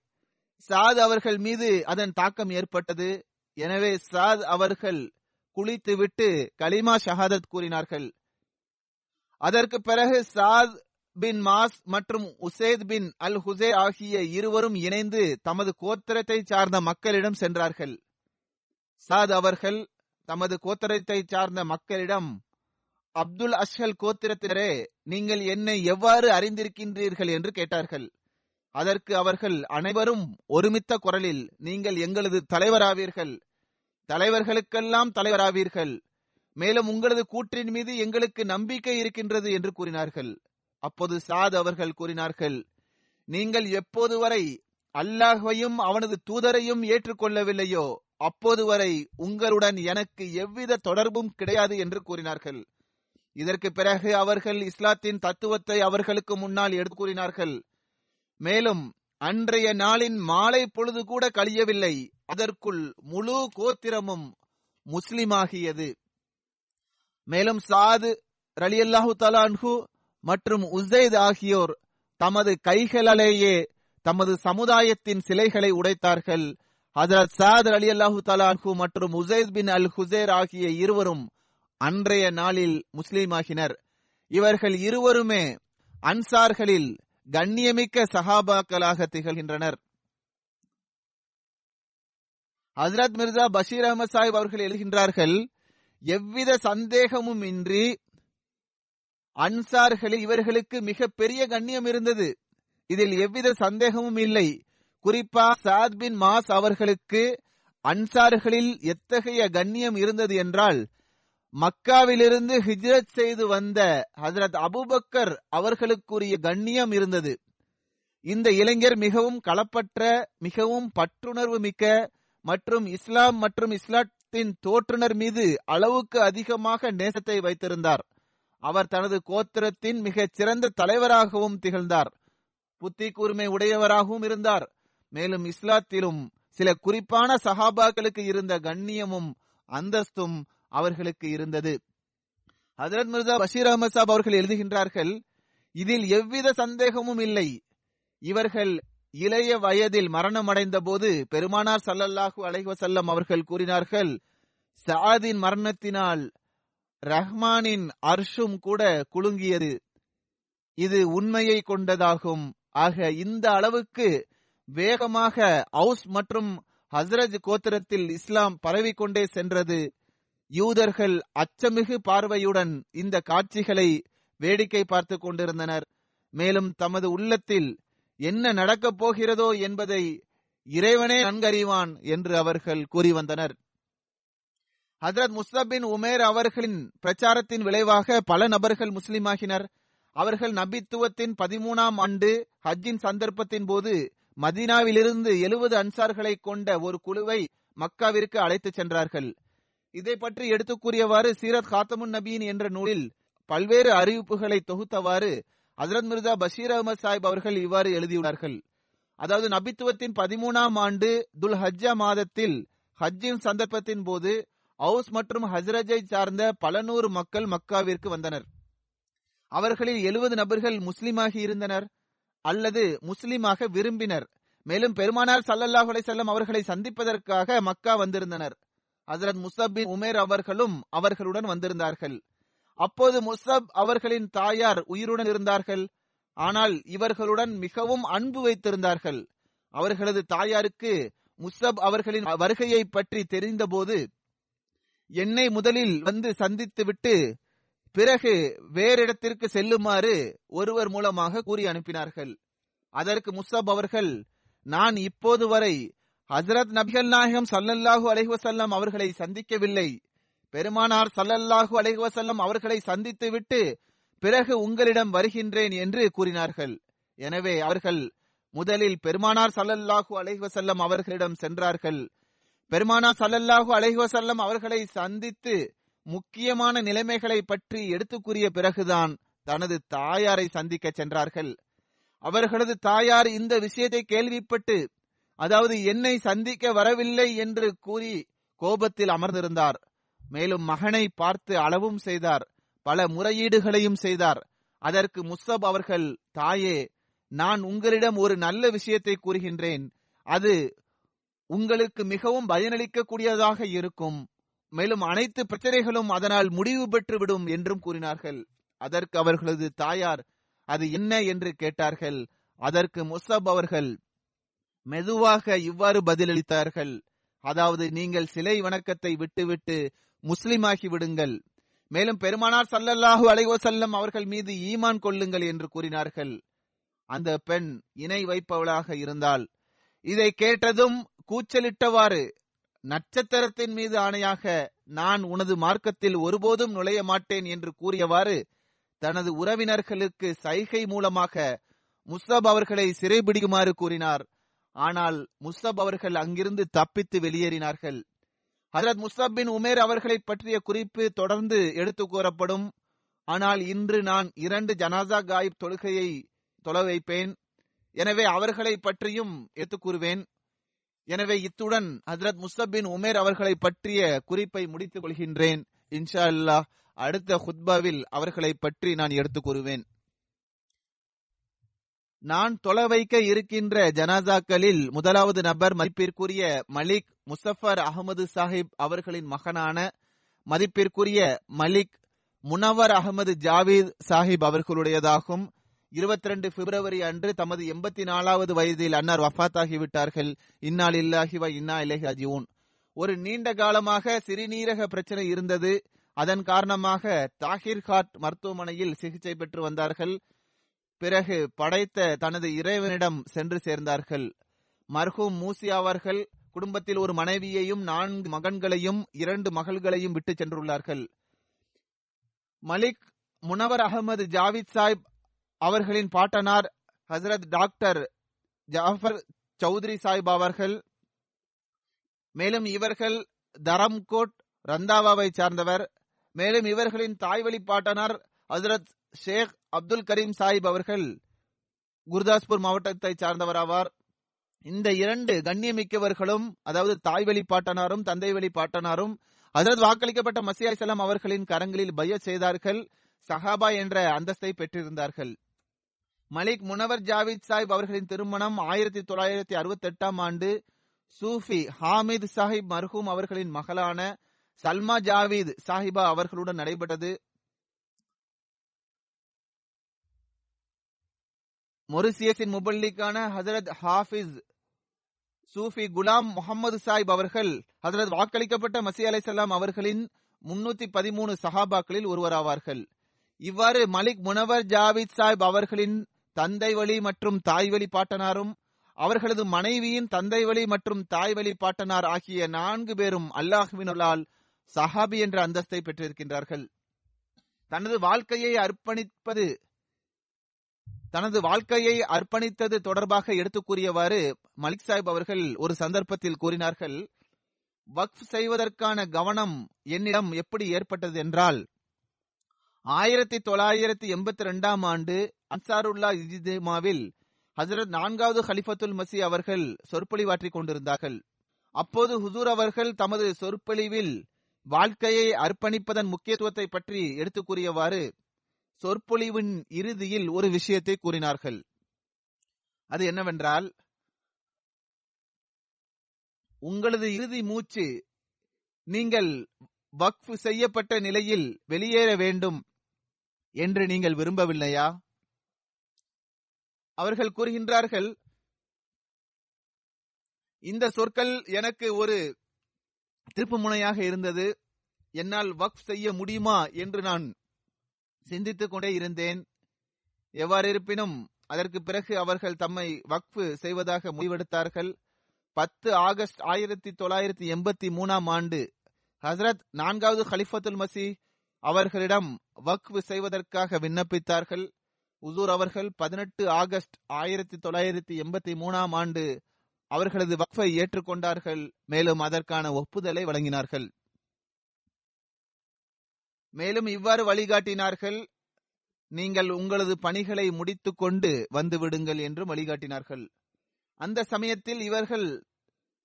A: சாத் அவர்கள் மீது அதன் தாக்கம் ஏற்பட்டது. எனவே சாத் அவர்கள் குளித்துவிட்டு கலிமா ஷஹாதத் கூறினார்கள். அதற்கு பிறகு சாத் பின் மாஸ் மற்றும் உசேத் பின் அல் ஹுசே ஆகிய இருவரும் இணைந்து தமது கோத்திரத்தை சார்ந்த மக்களிடம் சென்றார்கள். சாத் அவர்கள் தமது கோத்திரத்தை சார்ந்த மக்களிடம் அப்துல் அஷ்ஹல் கோத்திரத்தினரே நீங்கள் என்னை எவ்வாறு அறிந்திருக்கின்றீர்கள்? என்று கேட்டார்கள். அதற்கு அவர்கள் அனைவரும் ஒருமித்த குரலில் நீங்கள் எங்களது தலைவராவீர்கள். தலைவர்களுக்கெல்லாம் தலைவராவீர்கள். மேலும் உங்களது கூற்றின் மீது எங்களுக்கு நம்பிக்கை இருக்கின்றது என்று கூறினார்கள். அப்போது சாத் அவர்கள் கூறினார்கள் நீங்கள் எப்போது வரை அல்லாஹையும் அவனது தூதரையும் ஏற்றுக்கொள்ளவில்லையோ அப்போது வரை உங்களுடன் எனக்கு எவ்வித தொடர்பும் கிடையாது என்று கூறினார்கள். இதற்கு பிறகு அவர்கள் இஸ்லாத்தின் தத்துவத்தை அவர்களுக்கு முன்னால் எடுத்து கூறினார்கள் மேலும் அன்றைய நாளின் மாலை பொழுது கூட கழியவில்லை. அதற்குள் முழு கோத்திரமும் முஸ்லிமாகியது. மேலும் சாது ரலியல்லாஹு தலான்ஹு மற்றும் உசைத் ஆகியோர் தமது கைகளாலேயே தமது சமுதாயத்தின் சிலைகளை உடைத்தார்கள். ஹசரத் சாத் அலி அல்லாஹு தலான்ஹு மற்றும் உசைத் பின் அல் ஹுசேர் ஆகிய இருவரும் அன்றைய நாளில் முஸ்லீமாகினர். இவர்கள் இருவருமே அன்சார்களில் கண்ணியமிக்க சஹாபாக்களாக திகழ்கின்றனர். ஹசரத் மிர்சா பஷீர் அகமது சாஹிப் அவர்கள் எழுகின்றார்கள் எவ்வித சந்தேகமும் இன்றி அன்சார்களில் இவர்களுக்கு மிக பெரிய கண்ணியம் இருந்தது. இதில் எவ்வித சந்தேகமும் இல்லை. குறிப்பா சாத் பின் மாஸ் அவர்களுக்கு அன்சார்களில் எத்தகைய கண்ணியம் இருந்தது என்றால் மக்காவிலிருந்து ஹிஜ்ரத் செய்து வந்த ஹசரத் அபுபக்கர் அவர்களுக்குரிய கண்ணியம் இருந்தது. இந்த இளைஞர் மிகவும் களப்பற்ற மிகவும் பற்றுணர்வு மிக்க மற்றும் இஸ்லாம் மற்றும் இஸ்லாத்தின் தோற்றுனர் மீது அளவுக்கு அதிகமாக நேசத்தை வைத்திருந்தார். அவர் தனது கோத்திரத்தின் மிகச் சிறந்த தலைவராகவும் திகழ்ந்தார். புத்தி கூர்மை உடையவராகவும் இருந்தார். மேலும் இஸ்லாத்திலும் சில குறிப்பான சஹாபாக்களுக்கு இருந்த கண்ணியமும் அந்தஸ்தும் அவர்களுக்கு இருந்தது. ஹசரத் மிர்சா பஷீர் அஹமது சாப் அவர்கள் எழுதுகின்றார்கள் இதில் எவ்வித சந்தேகமும் இல்லை. இவர்கள் இளைய வயதில் மரணமடைந்த போது பெருமானார் சல்லல்லாஹு அலைவசல்லம் அவர்கள் கூறினார்கள் சாதின் மரணத்தினால் ரஹ்மானின் அர்ஷும் கூட குலுங்கியது. இது உண்மையை கொண்டதாகும். ஆக இந்த அளவுக்கு வேகமாக அவுஸ் மற்றும் ஹஸ்ரஜ் கோத்திரத்தில் இஸ்லாம் பரவிக்கொண்டே சென்றது. யூதர்கள் அச்சமிகு பார்வையுடன் இந்த காட்சிகளை வேடிக்கை பார்த்து கொண்டிருந்தனர். மேலும் தமது உள்ளத்தில் என்ன நடக்கப் போகிறதோ என்பதை இறைவனே நன்கறிவான் என்று அவர்கள் கூறி வந்தனர். ஹசரத் முஸ்தபின் உமேர் அவர்களின் பிரச்சாரத்தின் விளைவாக பல நபர்கள் முஸ்லிமாகினர். அவர்கள் நபித்துவத்தின் பதிமூணாம் ஆண்டு ஹஜ்ஜின் சந்தர்ப்பத்தின் போது மதீனாவிலிருந்து எழுபது அன்சார்களை கொண்ட ஒரு குழுவை மக்காவிற்கு அழைத்துச் சென்றார்கள். இதை பற்றி எடுத்துக் கூறியவாறு சீரத் காத்தமுன் நபீன் என்ற நூலில் பல்வேறு அறிவிப்புகளை தொகுத்தவாறு ஹசரத் மிர்சா பஷீர் அகமது சாஹிப் அவர்கள் இவ்வாறு எழுதியுள்ளார்கள். அதாவது நபித்துவத்தின் பதிமூணாம் ஆண்டு துல் ஹஜ்ஜா மாதத்தில் ஹஜ்ஜின் சந்தர்ப்பத்தின் போது அவுஸ் மற்றும் ஹஸ்ரஜை சார்ந்த பல நூறு மக்கள் மக்காவிற்கு வந்தனர். அவர்களில் எழுபது நபர்கள் முஸ்லிமாகி இருந்தனர் அல்லது முஸ்லிமாக விரும்பினர். மேலும் பெருமானார் சல்லல்லாஹ் செல்லம் அவர்களை சந்திப்பதற்காக மக்கா வந்திருந்தனர். ஹசரத் முசபின் உமேர் அவர்களும் அவர்களுடன் வந்திருந்தார்கள். அப்போது முசப் அவர்களின் தாயார் உயிருடன் இருந்தார்கள். ஆனால் இவர்களுடன் மிகவும் அன்பு வைத்திருந்தார்கள். அவர்களது தாயாருக்கு முசப் அவர்களின் வருகையை பற்றி தெரிந்தபோது என்னை முதலில் வந்து சந்தித்துவிட்டு பிறகு வேறிடத்திற்கு செல்லுமாறு ஒருவர் மூலமாக கூறி அனுப்பினார்கள். அதற்கு முசப் அவர்கள் நான் இப்போது வரை ஹசரத் நபிகள் நாயகம் சல்லல்லாஹு அலைஹுவசல்லம் அவர்களை சந்திக்கவில்லை. பெருமானார் சல்லல்லாஹு அலைஹுவசல்லம் அவர்களை சந்தித்து விட்டு பிறகு உங்களிடம் வருகின்றேன் என்று கூறினார்கள். எனவே அவர்கள் முதலில் பெருமானார் சல்லல்லாஹு அலைஹுவசல்லம் அவர்களிடம் சென்றார்கள். பெருமானார் சல்லல்லாஹு அலைஹுவசல்லம் அவர்களை சந்தித்து முக்கியமான நிலைமைகளை பற்றி எடுத்து கூறிய பிறகுதான் தனது தாயாரை சந்திக்க சென்றார்கள். அவர்களது தாயார் இந்த விஷயத்தை கேள்விப்பட்டு அதாவது என்னை சந்திக்க வரவில்லை என்று கூறி கோபத்தில் அமர்ந்திருந்தார். மேலும் மகனை பார்த்து அளவும் செய்தார் பல முறையீடுகளையும் செய்தார். அதற்கு முஸ்தப் அவர்கள் தாயே நான் உங்களிடம் ஒரு நல்ல விஷயத்தை கூறுகின்றேன். அது உங்களுக்கு மிகவும் பயனளிக்கக்கூடியதாக இருக்கும். மேலும் அனைத்து பிரச்சனைகளும் அதனால் முடிவு பெற்றுவிடும் என்றும் கூறினார்கள். அதற்கு அவர்களது தாயார் அது என்ன என்று கேட்டார்கள். அதற்கு முசப் அவர்கள் மெதுவாக இவ்வாறு பதிலளித்தார்கள். அதாவது நீங்கள் சிலை வணக்கத்தை விட்டுவிட்டு முஸ்லிமாகி விடுங்கள். மேலும் பெருமானார் சல்லல்லாஹு அலைவசல்லம் அவர்கள் மீது ஈமான் கொள்ளுங்கள் என்று கூறினார்கள். அந்த பெண் இணை வைப்பவளாக இருந்தால் இதை கேட்டதும் கூச்சலிட்டவாறு நட்சத்திரத்தின் மீது ஆணையாக நான் உனது மார்க்கத்தில் ஒருபோதும் நுழைய மாட்டேன் என்று கூறியவாறு தனது உறவினர்களுக்கு சைகை மூலமாக முஸ்தப் அவர்களை சிறைபிடிக்குமாறு கூறினார். ஆனால் முஸ்தப் அவர்கள் அங்கிருந்து தப்பித்து வெளியேறினார்கள். ஹசரத் முஸ்தப் பின் உமேர் அவர்களை பற்றிய குறிப்பு தொடர்ந்து எடுத்து கூறப்படும். ஆனால் இன்று நான் இரண்டு ஜனாசா காயிப் தொழுகையை தொலை வைப்பேன். எனவே அவர்களை பற்றியும் எடுத்து கூறுவேன். எனவே இத்துடன் ஹசரத் முஸ்தப் பின் உமேர் அவர்களை பற்றிய குறிப்பை முடித்துக் கொள்கின்றேன். இன்ஷா அல்லாஹ் அடுத்த ஹுத்பாவில் அவர்களை பற்றி நான் எடுத்துக் கூறுவேன். நான் தொலை வைக்க இருக்கின்ற ஜனாசாக்களில் முதலாவது நபர் மதிப்பிற்குரிய மலிக் முசஃபர் அகமது சாஹிப் அவர்களின் மகனான மதிப்பிற்குரிய மலிக் முனவர் அகமது ஜாவீத் சாஹிப் அவர்களுடையதாகும். இருபத்தி ரெண்டு பிப்ரவரி அன்று தமது எண்பத்தி நாலாவது வயதில் அன்னார் வஃத்தாகிவிட்டார்கள். இன்னால் இல்லாஹி இன்னா இலஹி அஜியூன் ஒரு நீண்ட காலமாக சிறுநீரக பிரச்சனை இருந்தது. அதன் காரணமாக தாகிர் காட் மருத்துவமனையில் சிகிச்சை பெற்று வந்தார்கள். பிறகு படைத்த தனது இறைவனிடம் சென்று சேர்ந்தார்கள். மர்ஹூம் மூசி அவர்கள் குடும்பத்தில் ஒரு மனைவியையும் நான்கு மகன்களையும் இரண்டு மகள்களையும் விட்டு சென்றுள்ளார்கள். மலிக் முனவர் அகமது ஜாவித் சாஹிப் அவர்களின் பாட்டனார் ஹசரத் டாக்டர் ஜாஃபர் சௌத்ரி சாஹிப் அவர்கள். மேலும் இவர்கள் தரம்கோட் ரந்தாவாவை சார்ந்தவர். மேலும் இவர்களின் தாய்வழி பாட்டனார் ஹசரத் ஷேக் அப்துல் கரீம் சாஹிப் அவர்கள் குர்தாஸ்பூர் மாவட்டத்தை சார்ந்தவராவார். இந்த இரண்டு கண்ணியமிக்கவர்களும் அதாவது தாய் வழி பாட்டனாரும் தந்தை வழி பாட்டனாரும் ஹசரத் வாக்களிக்கப்பட்ட மசியா செல்லம் அவர்களின் கரங்களில் பய செய்தார்கள். சஹாபா என்ற அந்தஸ்தை பெற்றிருந்தார்கள். மலிக் முனவர் ஜாவித் சாஹிப் அவர்களின் திருமணம் ஆயிரத்தி தொள்ளாயிரத்தி அறுபத்தி எட்டாம் ஆண்டு சூஃபி ஹாமித் சாஹிப் மர்ஹூம் அவர்களின் மகளான சல்மா ஜாவித் சாஹிபா அவர்களுடன் நடைபெற்றது. மொரிசியஸின் முபல்லிக்கான ஹசரத் ஹாஃபிஸ் சூஃபி குலாம் முகமது சாஹிப் அவர்கள் ஹசரத் வாக்களிக்கப்பட்ட மசி அலைசல்லாம் அவர்களின் முன்னூத்தி பதிமூணு சஹாபாக்களில் ஒருவராவார்கள். இவ்வாறு மலிக் முனவர் ஜாவித் சாஹிப் அவர்களின் தந்தை வழி மற்றும் தாய் வழி பாட்டனாரும் அவர்களது மனைவியின் தந்தை வழி மற்றும் தாய் வழி பாட்டனார் ஆகிய நான்கு பேரும் அல்லாஹுவினால் சஹாபி என்ற அந்தஸ்தை பெற்றிருக்கின்றார்கள். தனது வாழ்க்கையை அர்ப்பணிப்பது தனது வாழ்க்கையை அர்ப்பணித்தது தொடர்பாக எடுத்துக் கூறியவாறு மலிக் சாஹிப் அவர்கள் ஒரு சந்தர்ப்பத்தில் கூறினார்கள் வக்ஃப் செய்வதற்கான கவனம் என்னிடம் எப்படி ஏற்பட்டது என்றால் ஆயிரத்தி தொள்ளாயிரத்தி எண்பத்தி ரெண்டாம் ஆண்டு அன்சாருல்லா இஜிமாவில் ஹசரத் நான்காவது ஹலிஃபத்துல் மசி அவர்கள் சொற்பொழிவாற்றிக் கொண்டிருந்தார்கள். அப்போது ஹுசூர் அவர்கள் தமது சொற்பொழிவில் வாழ்க்கையை அர்ப்பணிப்பதன் முக்கியத்துவத்தை பற்றி எடுத்துக் கூறியவாறு சொற்பொழிவின் இறுதியில் ஒரு விஷயத்தை கூறினார்கள். அது என்னவென்றால் உங்களது இறுதி மூச்சு நீங்கள் வக்ஃப் செய்யப்பட்ட நிலையில் வெளியேற வேண்டும் என்று நீங்கள் விரும்பவில்லையா? அவர்கள் கூறுகின்றார்கள் இந்த சொற்கள் எனக்கு ஒரு திருப்பு முனையாக இருந்தது என்னால் வக்ஃப் செய்ய முடியுமா என்று நான் சிந்தித்துக் கொண்டே இருந்தேன். எவ்வாறிருப்பினும் அதற்கு பிறகு அவர்கள் தம்மை வக்ஃபு செய்வதாக முடிவெடுத்தார்கள். பத்து ஆகஸ்ட் ஆயிரத்தி தொள்ளாயிரத்தி எண்பத்தி மூணாம் ஆண்டு ஹசரத் நான்காவது ஹலிஃபத்துல் மசி அவர்களிடம் வக்ஃபு செய்வதற்காக விண்ணப்பித்தார்கள். உசூர் அவர்கள் பதினெட்டு ஆகஸ்ட் ஆயிரத்தி தொள்ளாயிரத்தி எண்பத்தி மூணாம் ஆண்டு அவர்களது வக்ஃபை ஏற்றுக்கொண்டார்கள். மேலும் அதற்கான ஒப்புதலை வழங்கினார்கள். மேலும் இவ்வாறு வழிகாட்டினார்கள் நீங்கள் உங்களது பணிகளை முடித்துக்கொண்டு கொண்டு வந்து என்று வழிகாட்டினார்கள். அந்த சமயத்தில் இவர்கள்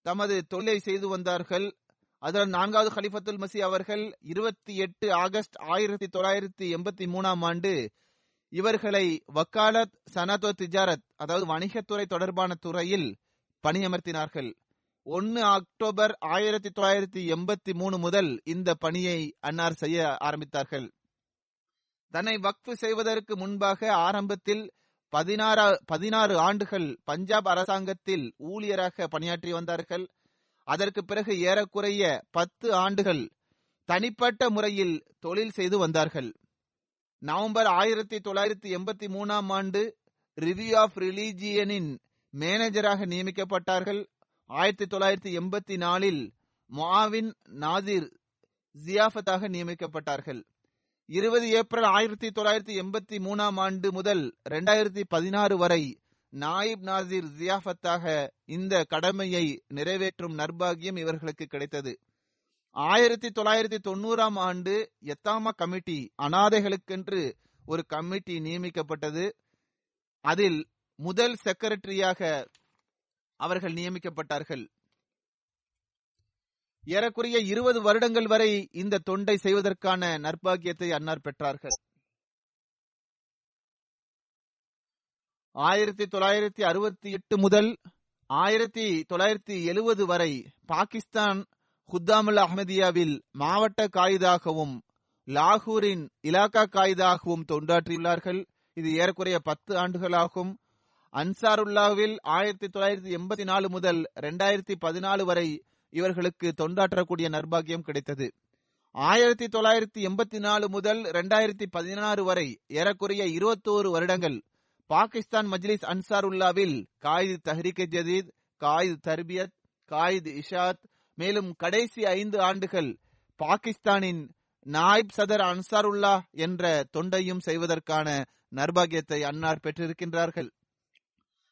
A: தமது தொழிலை செய்து வந்தார்கள். அதன் நான்காவது ஹலிஃபத்துல் மசி அவர்கள் இருபத்தி எட்டு ஆகஸ்ட் ஆயிரத்தி தொள்ளாயிரத்தி எண்பத்தி மூணாம் ஆண்டு இவர்களை வக்காலத் சனாதோ திஜாரத் அதாவது வணிகத்துறை தொடர்பான துறையில் பணியமர்த்தினார்கள். ஒன்னு அக்டோபர் ஆயிரத்தி தொள்ளாயிரத்தி எண்பத்தி மூணு முதல் இந்த பணியை அன்னார் செய்ய ஆரம்பித்தார்கள். தன்னை வக்ஃபு செய்வதற்கு முன்பாக ஆரம்பத்தில் பதினாறு பதினாறு ஆண்டுகள் பஞ்சாப் அரசாங்கத்தில் ஊழியராக பணியாற்றி வந்தார்கள். அதற்கு பிறகு ஏறக்குறைய பத்து ஆண்டுகள் தனிப்பட்ட முறையில் தொழில் செய்து வந்தார்கள். நவம்பர் ஆயிரத்தி தொள்ளாயிரத்தி எண்பத்தி மூணாம் ஆண்டு ரிவ்யூ ஆஃப் ரிலீஜியனின் மேனேஜராக நியமிக்கப்பட்டார்கள். ஆயிரத்தி தொள்ளாயிரத்தி எண்பத்தி நாலில் முஆவின் நாசிர் ஜியாஃபத்தாக நியமிக்கப்பட்டார்கள். இருபது ஏப்ரல் ஆயிரத்தி தொள்ளாயிரத்தி எண்பத்தி மூணாம் ஆண்டு முதல் இரண்டாயிரத்தி பதினாறு வரை நாயிப் நாசிர் ஜியாஃபத்தாக இந்த கடமையை நிறைவேற்றும் நர்பாகியம் இவர்களுக்கு கிடைத்தது. ஆயிரத்தி தொள்ளாயிரத்தி தொண்ணூறாம் ஆண்டு எத்தாமா கமிட்டி அனாதைகளுக்கென்று ஒரு கமிட்டி நியமிக்கப்பட்டது. அதில் முதல் செக்ரட்டரியாக அவர்கள் நியமிக்கப்பட்டார்கள். ஏறக்குறைய இருபது வருடங்கள் வரை இந்த தொண்டை செய்வதற்கான நற்பாக்கியத்தை அன்னார் பெற்றார்கள். ஆயிரத்தி தொள்ளாயிரத்தி அறுபத்தி எட்டு முதல் ஆயிரத்தி தொள்ளாயிரத்தி எழுவது வரை பாகிஸ்தான் ஹுத்தாமுல் அஹமதியாவில் மாவட்ட காயிதாகவும் லாகூரின் இலாக்கா காயிதாகவும் தொண்டாற்றியுள்ளார்கள். இது ஏறக்குறைய பத்து ஆண்டுகளாகும். அன்சாருல்லாவில் ஆயிரத்தி தொள்ளாயிரத்தி எண்பத்தி நாலு முதல் ரெண்டாயிரத்தி பதினாலு வரை இவர்களுக்கு தொண்டாற்றக்கூடிய நர்பாகியம் கிடைத்தது. ஆயிரத்தி தொள்ளாயிரத்தி எண்பத்தி நாலு முதல் ரெண்டாயிரத்தி பதினாறு வரை ஏறக்குறைய இருபத்தோரு வருடங்கள் பாகிஸ்தான் மஜ்லிஸ் அன்சாருல்லாவில் காயிது தஹ்ரிகே ஜதீத் காயிது தர்பியத் காயிது இஷாத் மேலும் கடைசி ஐந்து ஆண்டுகள் பாகிஸ்தானின் நாயிப் சதர் அன்சாருல்லா என்ற தொண்டையும் செய்வதற்கான நர்பாகியத்தை அன்னார் பெற்றிருக்கின்றார்கள்.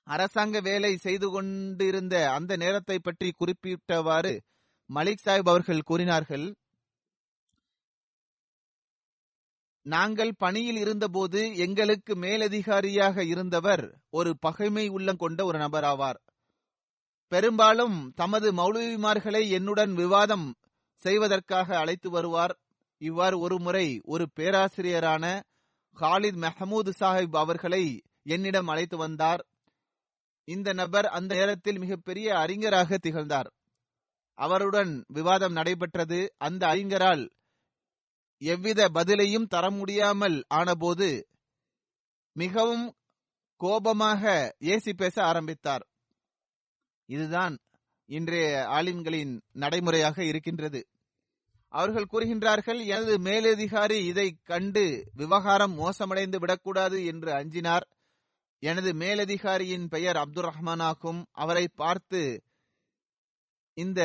A: அரசாங்க வேலை செய்து கொண்டிருந்த அந்த நேரத்தை பற்றி குறிப்பிட்டவாறு மலிக் சாஹிப் அவர்கள் கூறினார்கள் நாங்கள் பணியில் இருந்தபோது எங்களுக்கு மேலதிகாரியாக இருந்தவர் ஒரு பகைமை உள்ளம் கொண்ட ஒரு நபர் ஆவார் பெரும்பாலும் தமது மௌலவிமார்களை என்னுடன் விவாதம் செய்வதற்காக அழைத்து வருவார். இவ்வாறு ஒரு முறை ஒரு பேராசிரியரான ஹாலித் மெஹமூது சாஹிப் அவர்களை என்னிடம் அழைத்து வந்தார். இந்த நபர் அந்த நேரத்தில் மிகப்பெரிய அறிஞராக திகழ்ந்தார். அவருடன் விவாதம் நடைபெற்றது. அந்த அறிஞரால் எவ்வித பதிலையும் தர முடியாமல் ஆனபோது மிகவும் கோபமாக ஏசி பேச ஆரம்பித்தார். இதுதான் இன்றைய ஆலிம்களின் நடைமுறையாக இருக்கின்றது. அவர்கள் கூறுகின்றார்கள் எனது மேலதிகாரி இதை கண்டு விவகாரம் மோசமடைந்து விடக்கூடாது என்று அஞ்சினார். எனது மேலதிகாரியின் பெயர் அப்துல் ரஹ்மானாகும். அவரை பார்த்து இந்த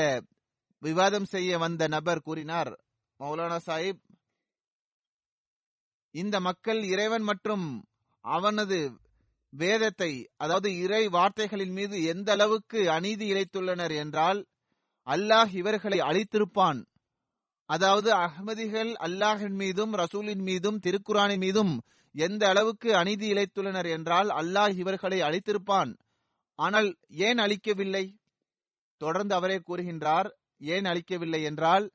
A: விவாதம் செய்ய வந்த நபர் கூறினார் மௌலானா சாஹிப் இந்த மக்கள் இறைவன் மற்றும் அவனது வேதத்தை அதாவது இறை வார்த்தைகளின் மீது எந்த அளவுக்கு அநீதி இழைத்துள்ளனர் என்றால் அல்லாஹ் இவர்களை அழித்திருப்பான். அதாவது அஹ்மதிகள் அல்லாஹின் மீதும் ரசூலின் மீதும் திருக்குரானின் மீதும் எந்த அளவுக்கு அநீதி இழைத்துள்ளனர் என்றால் அல்லாஹ் இவர்களை அழித்திருப்பான். ஆனால் ஏன் அழிக்கவில்லை? தொடர்ந்து அவரே கூறுகின்றார் ஏன் அழிக்கவில்லை என்றால்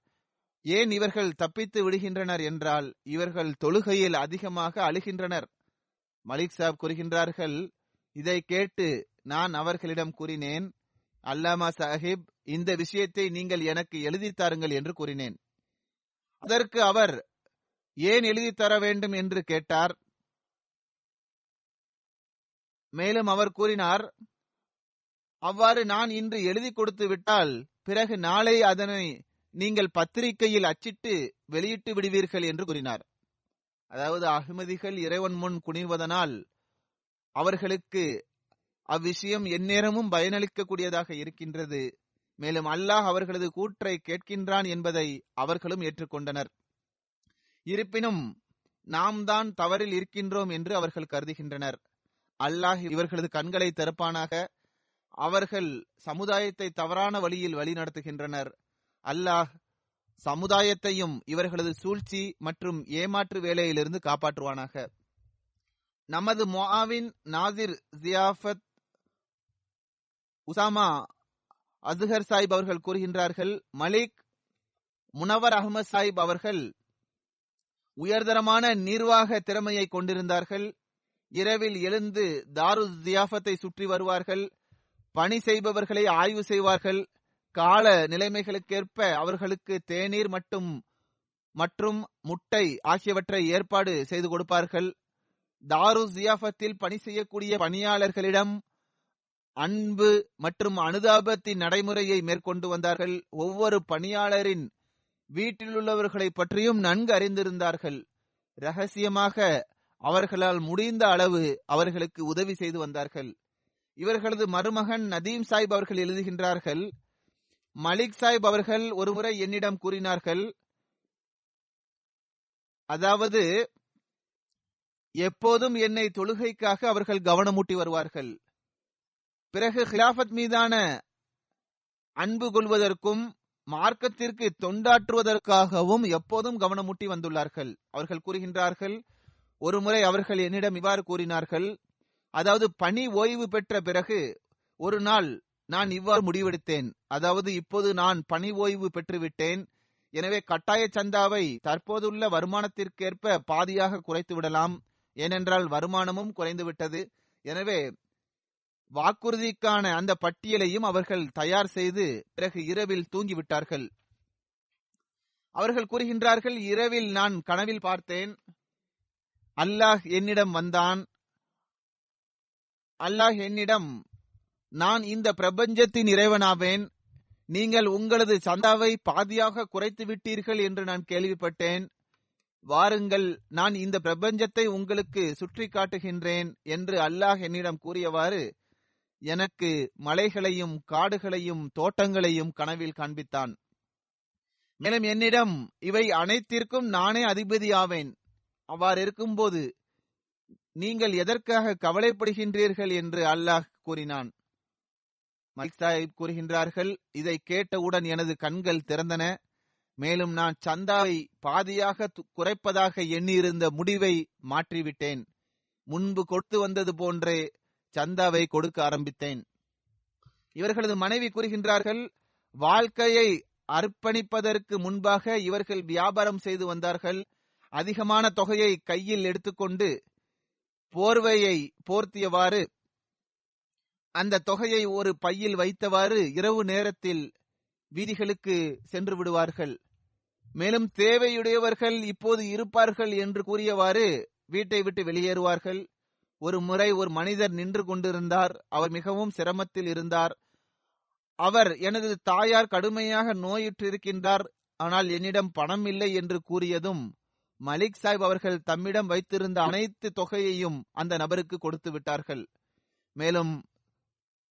A: ஏன் இவர்கள் தப்பித்து விடுகின்றனர் என்றால் இவர்கள் தொழுகையில் அதிகமாக அழுகின்றனர். மலிக் சாப் கூறுகின்றார்கள் இதை கேட்டு நான் அவர்களிடம் கூறினேன் அல்லாமா சாஹிப் இந்த விஷயத்தை நீங்கள் எனக்கு எழுதி தாருங்கள் என்று கூறினேன். அதற்கு அவர் ஏன் எழுதி தர வேண்டும் என்று கேட்டார்? மேலும் அவர் கூறினார் அவ்வாறு நான் இன்று எழுதி கொடுத்து விட்டால் பிறகு நாளை அதனை நீங்கள் பத்திரிகையில் அச்சிட்டு வெளியிட்டு விடுவீர்கள் என்று கூறினார். அதாவது அகமதிகள் இறைவன் முன் குனிவதனால் அவர்களுக்கு அவ்விஷயம் எந்நேரமும் பயனளிக்கக்கூடியதாக இருக்கின்றது. மேலும் அல்லாஹ் அவர்களது கூற்றை கேட்கின்றான் என்பதை அவர்களும் ஏற்றுக்கொண்டனர். இருப்பினும் நாம் தான் தவறில் இருக்கின்றோம் என்று அவர்கள் கருதுகின்றனர். அல்லாஹ் இவர்களது கண்களை திறப்பானாக. அவர்கள் சமுதாயத்தை தவறான வழியில் வழிநடத்துகின்றனர் அல்லாஹ் சமுதாயத்தையும் இவர்களது சூழ்ச்சி மற்றும் ஏமாற்று வேலையிலிருந்து காப்பாற்றுவானாக. நமது மொஹாவின் நாசிர் ஜியாஃபத் உசாமா அசுகர் சாஹிப் அவர்கள் கூறுகின்றார்கள் மலிக் முனவர் அகமது சாஹிப் அவர்கள் உயர்தரமான நிர்வாக திறமையை கொண்டிருந்தார்கள். இரவில் எழுந்து தாரு ஜியாஃபத்தை சுற்றி வருவார்கள் பணி செய்பவர்களை ஆய்வு செய்வார்கள் கால நிலைமைகளுக்கேற்ப அவர்களுக்கு தேநீர் மட்டும் மற்றும் முட்டை ஆகியவற்றை ஏற்பாடு செய்து கொடுப்பார்கள். தாரு ஜியாஃபத்தில் பணி செய்யக்கூடிய பணியாளர்களிடம் அன்பு மற்றும் அனுதாபத்தின் நடைமுறையை மேற்கொண்டு வந்தார்கள். ஒவ்வொரு பணியாளரின் வீட்டில் உள்ளவர்களை பற்றியும் நன்கு அறிந்திருந்தார்கள். ரகசியமாக அவர்களால் முடிந்த அளவு அவர்களுக்கு உதவி செய்து வந்தார்கள். இவர்களது மருமகன் நதீம் சாஹிப் அவர்கள் எழுதுகின்றார்கள் மலிக் சாஹிப் அவர்கள் ஒருமுறை என்னிடம் கூறினார்கள் அதாவது எப்போதும் என்னை தொழுகைக்காக அவர்கள் கவனமூட்டி வருவார்கள். பிறகு ஹிலாபத் மீதான அன்பு கொள்வதற்கும் மார்க்கத்திற்கு தொண்டாற்றுவதற்காகவும் எப்போதும் கவனமூட்டி வந்துள்ளார்கள். அவர்கள் கூறுகின்றார்கள் ஒருமுறை அவர்கள் என்னிடம் இவ்வாறு கூறினார்கள். அதாவது பணி ஓய்வு பெற்ற பிறகு ஒரு நாள் நான் இவ்வாறு முடிவெடுத்தேன். அதாவது இப்போது நான் பணி ஓய்வு பெற்றுவிட்டேன். எனவே கட்டாய சந்தாவை தற்போதுள்ள வருமானத்திற்கேற்ப பாதியாக குறைத்து விடலாம். ஏனென்றால் வருமானமும் குறைந்துவிட்டது எனவே வாக்குறுதிக்கான அந்த பட்டியலையும் அவர்கள் தயார் செய்து பிறகு இரவில் தூங்கிவிட்டார்கள் அவர்கள் கூறுகின்றார்கள் இரவில் நான் கனவில் பார்த்தேன். அல்லாஹ் என்னிடம் வந்தான். அல்லாஹ் என்னிடம் நான் இந்த பிரபஞ்சத்தின் இறைவனாவேன். நீங்கள் உங்களது சந்தாவை பாதியாக குறைத்து விட்டீர்கள் என்று நான் கேள்விப்பட்டேன். வாருங்கள் நான் இந்த பிரபஞ்சத்தை உங்களுக்கு சுற்றி காட்டுகின்றேன் என்று அல்லாஹ் என்னிடம் கூறியவாறு எனக்கு மலைகளையும் காடுகளையும் தோட்டங்களையும் கனவில் காண்பித்தான். மேலும் என்னிடம் இவை அனைத்திற்கும் நானே அதிபதியாவேன். அவ்வாறு இருக்கும்போது நீங்கள் எதற்காக கவலைப்படுகின்றீர்கள் என்று அல்லாஹ் கூறினான். மலிக் சாஹிப் கூறுகின்றார்கள் இதை கேட்டவுடன் எனது கண்கள் திறந்தன. மேலும் நான் சந்தாவை பாதியாக குறைப்பதாக எண்ணியிருந்த முடிவை மாற்றிவிட்டேன். முன்பு கொடுத்து வந்தது போன்றே சந்தாவை கொடுக்க ஆரம்பித்தேன். இவர்களது மனைவி கூறுகின்றார்கள் வாழ்க்கையை அர்ப்பணிப்பதற்கு முன்பாக இவர்கள் வியாபாரம் செய்து வந்தார்கள். அதிகமான தொகையை கையில் எடுத்துக்கொண்டு போர்வையை போர்த்தியவாறு அந்த தொகையை ஒரு பையில் வைத்தவாறு இரவு நேரத்தில் வீதிகளுக்கு சென்று விடுவார்கள். மேலும் தேவையுடையவர்கள் இப்போது இருப்பார்கள் என்று கூறியவாறு வீட்டை விட்டு வெளியேறுவார்கள். ஒரு முறை ஒரு மனிதர் நின்று கொண்டிருந்தார். அவர் மிகவும் சிரமத்தில் இருந்தார். அவர் எனது தாயார் கடுமையாக நோயுற்றிருக்கின்றார். ஆனால் என்னிடம் பணம் இல்லை என்று கூறியதும் மலிக் சாஹிப் அவர்கள் தம்மிடம் வைத்திருந்த அனைத்து தொகையையும் அந்த நபருக்கு கொடுத்து விட்டார்கள். மேலும்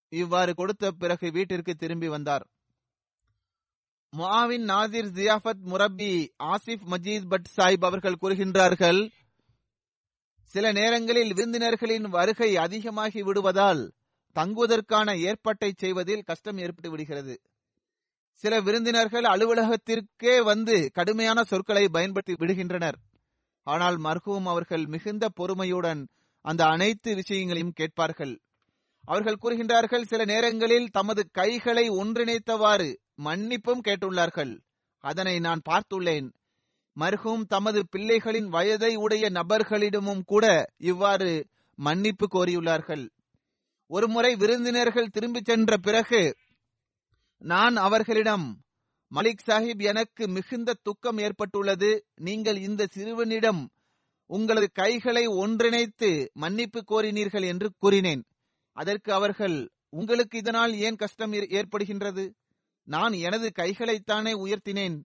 A: இவ்வாறு கொடுத்த பிறகு வீட்டிற்கு திரும்பி வந்தார். முஆவின் நாசிர் ஜியாஃபத் முரப்பி ஆசிப் மஜீத் பட் சாஹிப் அவர்கள் கூறுகின்றார்கள் சில நேரங்களில் விருந்தினர்களின் வருகை அதிகமாகி விடுவதால் தங்குவதற்கான ஏற்பாட்டை செய்வதில் கஷ்டம் ஏற்பட்டு விடுகிறது. சில விருந்தினர்கள் அலுவலகத்திற்கே வந்து கடுமையான சொற்களை பயன்படுத்தி விடுகின்றனர். ஆனால் மர்ஹூம் அவர்கள் மிகுந்த பொறுமையுடன் அந்த அனைத்து விஷயங்களையும் கேட்பார்கள். அவர்கள் கூறுகின்றார்கள் சில நேரங்களில் தமது கைகளை ஒன்றிணைத்தவாறு மன்னிப்பும் கேட்டுள்ளார்கள். அதனை நான் பார்த்துள்ளேன். மர்ஹூம் தமது பிள்ளைகளின் வயதை உடைய நபர்களிடமும் கூட இவ்வாறு மன்னிப்பு கோரியுள்ளார்கள். ஒருமுறை விருந்தினர்கள் திரும்பி சென்ற பிறகு நான் அவர்களிடம் மலிக் சாஹிப் எனக்கு மிகுந்த துக்கம் ஏற்பட்டுள்ளது. நீங்கள் இந்த சிறுவனிடம் உங்களது கைகளை ஒன்றிணைத்து மன்னிப்பு கோரினீர்கள் என்று கூறினேன். அதற்கு அவர்கள் உங்களுக்கு இதனால் ஏன் கஷ்டம் ஏற்படுகின்றது? நான் எனது கைகளைத்தானே உயர்த்தினேன்.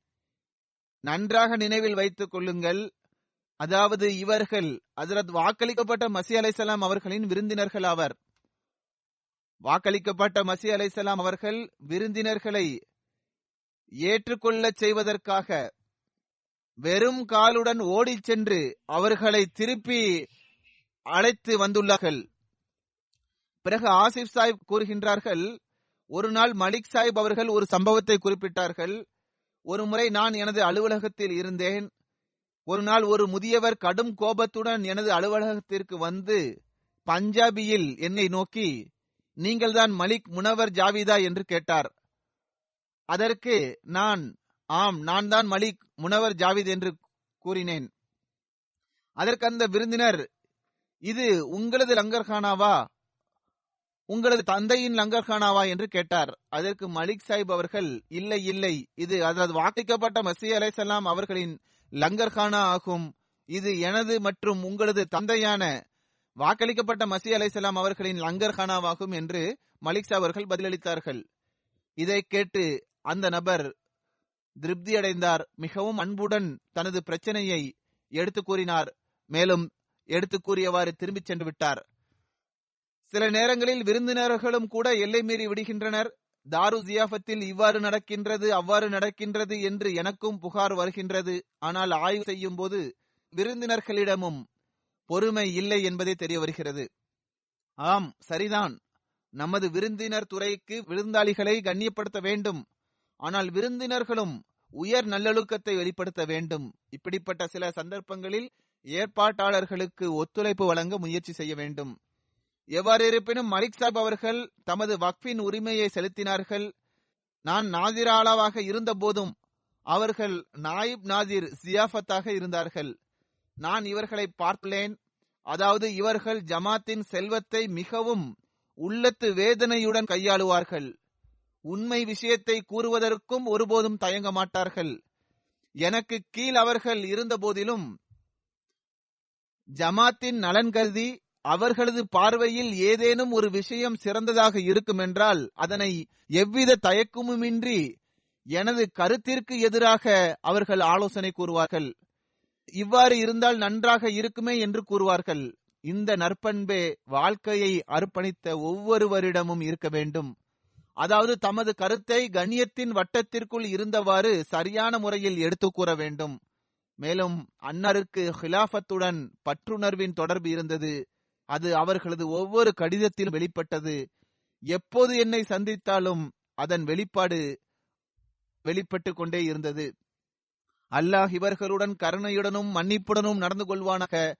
A: நன்றாக நினைவில் வைத்துக் கொள்ளுங்கள். அதாவது இவர்கள் அதரத் வாக்களிக்கப்பட்ட மசி அலைசலாம் அவர்களின் விருந்தினர்கள் ஆவர். வாக்களிக்கப்பட்ட மசி அலைசலாம் அவர்கள் விருந்தினர்களை ஏற்றுக்கொள்ளச் செய்வதற்காக வெறும் காலுடன் ஓடிச் சென்று அவர்களை திருப்பி அழைத்து வந்துள்ளார்கள். பிறகு ஆசிப் சாஹிப் கூறுகின்றார்கள் ஒரு நாள் மலிக் சாஹிப் அவர்கள் ஒரு சம்பவத்தை குறிப்பிட்டார்கள். ஒரு முறை நான் எனது அலுவலகத்தில் இருந்தேன். ஒரு நாள் ஒரு முதியவர் கடும் கோபத்துடன் எனது அலுவலகத்திற்கு வந்து பஞ்சாபியில் என்னை நோக்கி நீங்கள்தான் மலிக் முனவர் ஜாவிதா என்று கேட்டார். அதற்கு நான் ஆம் நான் தான் மலிக் முனவர் ஜாவித் என்று கூறினேன். அதற்கு அந்த விருந்தினர் இது உங்களது லங்கர்கானாவா? உங்களது தந்தையின் லங்கர்கானாவா என்று கேட்டார். அதற்கு மலிக் சாஹிப் அவர்கள் இல்லை இல்லை இது அதாவது வாக்களிக்கப்பட்ட மசி அலைசல்லாம் அவர்களின் லங்கர்கானா ஆகும். இது எனது மற்றும் உங்களது தந்தையான வாக்களிக்கப்பட்ட மசி அலைசலாம் அவர்களின் லங்கர் ஹானாவாகும் என்று மலிக்சா அவர்கள் பதிலளித்தார்கள். இதை கேட்டு அந்த நபர் திருப்தியடைந்தார். மிகவும் அன்புடன் தனது பிரச்சனையை எடுத்து கூறினார். மேலும் எடுத்து கூறியவாறு திரும்பிச் சென்று விட்டார். சில நேரங்களில் விருந்தினர்களும் கூட எல்லை மீறி விடுகின்றனர். தாரு ஜியாஃபத்தில் இவ்வாறு நடக்கின்றது அவ்வாறு நடக்கின்றது என்று எனக்கும் புகார் வருகின்றது. ஆனால் ஆய்வு செய்யும் போது விருந்தினர்களிடமும் பொறுமை இல்லை என்பதே தெரிய வருகிறது. ஆம் சரிதான். நமது விருந்தினர் துறைக்கு விருந்தாளிகளை கண்ணியப்படுத்த வேண்டும். ஆனால் விருந்தினர்களும் உயர் நல்லொழுக்கத்தை வெளிப்படுத்த வேண்டும். இப்படிப்பட்ட சில சந்தர்ப்பங்களில் ஏற்பாட்டாளர்களுக்கு ஒத்துழைப்பு வழங்க முயற்சி செய்ய வேண்டும். எவ்வாறு இருப்பினும் மலிக் சாப் அவர்கள் தமது வக்ஃபின் உரிமையை செலுத்தினார்கள். நான் நாதிராளாவாக இருந்த போதும் அவர்கள் நாயிப் நாதிர் சியாஃபத்தாக இருந்தார்கள். நான் இவர்களை பார்த்துள்ளேன் அதாவது இவர்கள் ஜமாத்தின் செல்வத்தை மிகவும் உள்ளத்து வேதனையுடன் கையாளுவார்கள். உண்மை விஷயத்தை கூறுவதற்கும் ஒருபோதும் தயங்க மாட்டார்கள். எனக்கு கீழ் அவர்கள் இருந்த போதிலும் ஜமாத்தின் நலன் கருதி அவர்களது பார்வையில் ஏதேனும் ஒரு விஷயம் சிறந்ததாக இருக்கும் என்றால் அதனை எவ்வித தயக்கமுமின்றி எனது கருத்திற்கு எதிராக அவர்கள் ஆலோசனை கூறுவார்கள். இவ்வாறு இருந்தால் நன்றாக இருக்குமே என்று கூறுவார்கள். இந்த நற்பண்பே வாழ்க்கையை அர்ப்பணித்த ஒவ்வொருவரிடமும் இருக்க வேண்டும். அதாவது தமது கருத்தை கண்ணியத்தின் வட்டத்திற்குள் இருந்தவாறு சரியான முறையில் எடுத்து கூற வேண்டும். மேலும் அன்னருக்கு ஹிலாஃபத்துடன் பற்றுணர்வின் தொடர்பு இருந்தது. அது அவர்களது ஒவ்வொரு கடிதத்திலும் வெளிப்பட்டது. எப்போது என்னை சந்தித்தாலும் அதன் வெளிப்பாடு வெளிப்பட்டு கொண்டே இருந்தது. அல்லாஹ் இவர்களுடன் கருணையுடனும் மன்னிப்புடனும் நடந்து கொள்வானாக.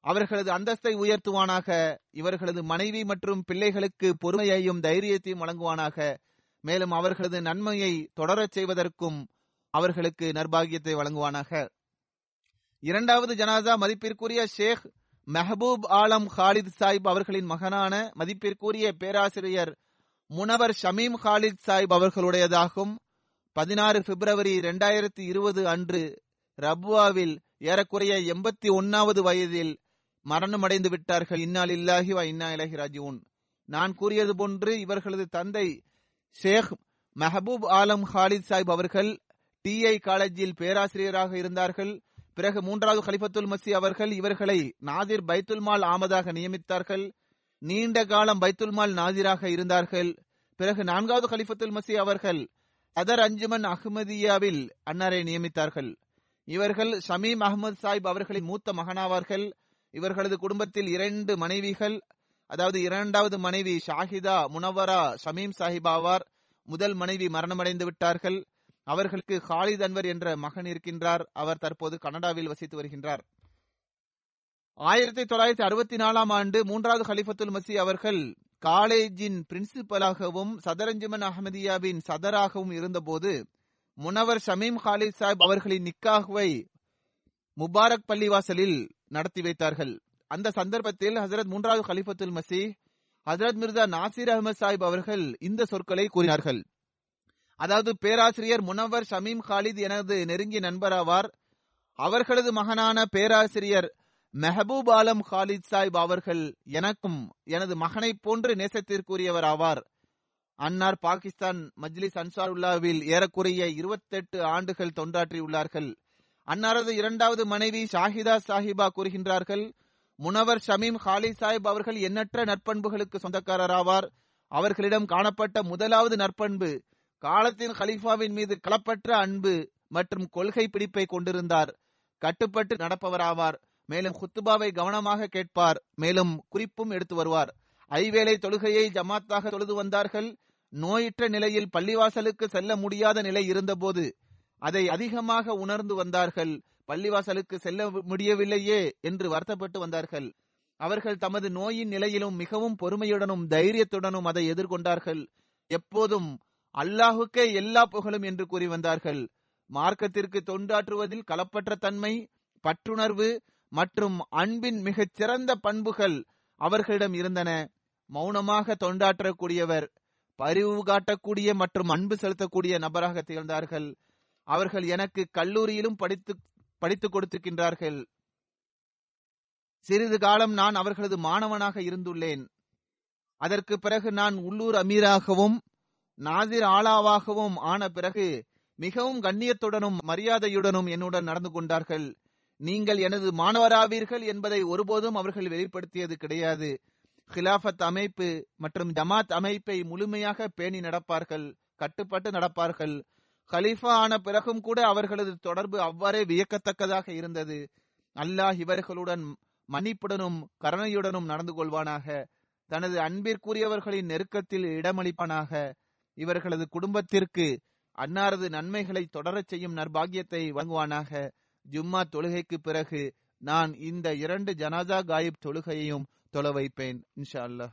A: அவர்களது அந்தஸ்தை உயர்த்துவானாக. இவர்களது மனைவி மற்றும் பிள்ளைகளுக்கு பொறுமையையும் தைரியத்தையும் வழங்குவானாக. மேலும் அவர்களது நன்மையை தொடரச் செய்வதற்கும் அவர்களுக்கு நர்பாகியத்தை வழங்குவானாக. இரண்டாவது ஜனாசா மதிப்பிற்குரிய ஷேக் மெஹபூப் ஆலம் ஹாலித் சாஹிப் அவர்களின் மகனான மதிப்பிற்குரிய பேராசிரியர் முனவர் ஷமீம் ஹாலித் சாஹிப் அவர்களுடையதாகும். பதினாறு பிப்ரவரி இரண்டாயிரத்தி இருபது அன்று ரபுவாவில் ஏறக்குறைய எண்பத்தி ஒன்னாவது வயதில் மரணமடைந்து விட்டார்கள். இன்னால் இல்லாஹி வா இன்னா இலஹி ராஜிவுன் நான் கூறியது போன்று இவர்களது தந்தை ஷேக் மெஹபூப் ஆலம் ஹாலித் சாஹிப் அவர்கள் டிஐ காலேஜில் பேராசிரியராக இருந்தார்கள். பிறகு மூன்றாவது ஹலிஃபத்துல் மசி அவர்கள் இவர்களை நாதிர் பைத்துல் மால் ஆமதாக நியமித்தார்கள். நீண்ட காலம் பைத்துல் மால் நாதிராக இருந்தார்கள். பிறகு நான்காவது ஹலிஃபத்துல் மசி அவர்கள் சதர் அஞ்சுமன் அஹ்மதியாவில் அன்னாரை நியமித்தார்கள். இவர்கள் ஷமீம் அகமது சாஹிப் அவர்களின் மூத்த மகனாவார்கள். இவர்களது குடும்பத்தில் இரண்டு மனைவிகள் அதாவது இரண்டாவது மனைவி ஷாஹிதா முனவரா ஷமீம் சாஹிப் ஆவார். முதல் மனைவி மரணமடைந்து விட்டார்கள். அவர்களுக்கு ஹாலித் அன்வர் என்ற மகன் இருக்கின்றார். அவர் தற்போது கனடாவில் வசித்து வருகின்றார். ஆயிரத்தி தொள்ளாயிரத்தி அறுபத்தி நாலாம் ஆண்டு மூன்றாவது ஹலிஃபத்துல் மசி அவர்கள் காலேஜின் பிரின்சிபலாகவும் சதரஞ்சுமன் அஹமதியாவின் சதராகவும் இருந்தபோது முனவர் ஷமீம் ஹாலித் சாஹிப் அவர்களின் நிக்காகுவை முபாரக் பள்ளிவாசலில் நடத்தி வைத்தார்கள். அந்த சந்தர்ப்பத்தில் ஹசரத் மூன்றாவது ஹலிஃபத்துல் மசி ஹசரத் மிர்சா நாசிர் அகமது சாஹிப் அவர்கள் இந்த சொற்களை கூறினார்கள். அதாவது பேராசிரியர் முனவர் ஷமீம் ஹாலித் எனது நெருங்கிய நண்பராவார் அவர்களது மகனான பேராசிரியர் மெஹபூப் ஆலம் ஹாலித் சாஹிப் அவர்கள் எனக்கும் எனது மகனை போன்று நேசத்திற்குரியவர் ஆவார். அன்னார் பாகிஸ்தான் மஜ்லிஸ் அன்சாருல்லாவில் ஏறக்குறைய இருபத்தெட்டு ஆண்டுகள் தொண்டாற்றியுள்ளார்கள். அன்னாரது இரண்டாவது மனைவி ஷாஹிதா சாஹிபா கூறுகின்றார்கள் முனவர் ஷமீம் ஹாலி சாஹிப் அவர்கள் எண்ணற்ற நற்பண்புகளுக்கு சொந்தக்காரராவார் அவர்களிடம் காணப்பட்ட முதலாவது நற்பண்பு காலத்தின் ஹலீஃபாவின் மீது களப்பற்ற அன்பு மற்றும் கொள்கை பிடிப்பை கொண்டிருந்தார். கட்டுப்பட்டு நடப்பவராவார் மேலும் குத்துபாவை கவனமாக கேட்பார். மேலும் குறிப்பும் எடுத்து வருவார். ஐவேளை தொழுகையை ஜமாத்தாக தொழுது வந்தார்கள். நோயுற்ற நிலையில் பள்ளிவாசலுக்கு செல்ல முடியாத நிலை இருந்தபோது அதை அதிகமாக உணர்ந்து வந்தார்கள். பள்ளிவாசலுக்கு செல்ல முடியவில்லையே என்று வருத்தப்பட்டு வந்தார்கள். அவர்கள் தமது நோயின் நிலையிலும் மிகவும் பொறுமையுடனும் தைரியத்துடனும் அதை எதிர்கொண்டார்கள். எப்போதும் அல்லாஹுக்கே எல்லா புகழும் என்று கூறி வந்தார்கள். மார்க்கத்திற்கு தொண்டாற்றுவதில் களப்பற்ற தன்மை பற்றுணர்வு மற்றும் அன்பின் மிகச் சிறந்த பண்புகள் அவர்களிடம் இருந்தன. மௌனமாக தொண்டாற்றக்கூடியவர் பரிவு காட்டக்கூடிய மற்றும் அன்பு செலுத்தக்கூடிய நபராக திகழ்ந்தார்கள். அவர்கள் எனக்கு கல்லூரியிலும் படித்து படித்துக் கொடுத்திருக்கின்றார்கள். சிறிது காலம் நான் அவர்களது மாணவனாக இருந்துள்ளேன். அதற்கு பிறகு நான் உள்ளூர் அமீராகவும் நாதிர் ஆளாவாகவும் ஆன பிறகு மிகவும் கண்ணியத்துடனும் மரியாதையுடனும் என்னுடன் நடந்து கொண்டார்கள். நீங்கள் எனது மாணவராவீர்கள் என்பதை ஒருபோதும் அவர்கள் வெளிப்படுத்தியது கிடையாது. ஹிலாஃபத் அமைப்பு மற்றும் ஜமாத் அமைப்பை முழுமையாக பேணி நடப்பார்கள் கட்டுப்பட்டு நடப்பார்கள். ஹலீஃபா ஆன பிறகும் கூட அவர்களது தொடர்பு அவ்வாறே வியக்கத்தக்கதாக இருந்தது. அல்லாஹ் இவர்களுடன் மன்னிப்புடனும் கருணையுடனும் நடந்து கொள்வானாக. தனது அன்பிற்குரியவர்களின் நெருக்கத்தில் இடமளிப்பானாக. இவர்களது குடும்பத்திற்கு அன்னாரது நன்மைகளை தொடரச் செய்யும் நற்பாகியத்தை வழங்குவானாக. ஜும்மா தொழுகைக்கு பிறகு நான் இந்த இரண்டு ஜனாதா காயிப் தொழுகையையும் தொலை வைப்பேன் இன்ஷா அல்லாஹ்.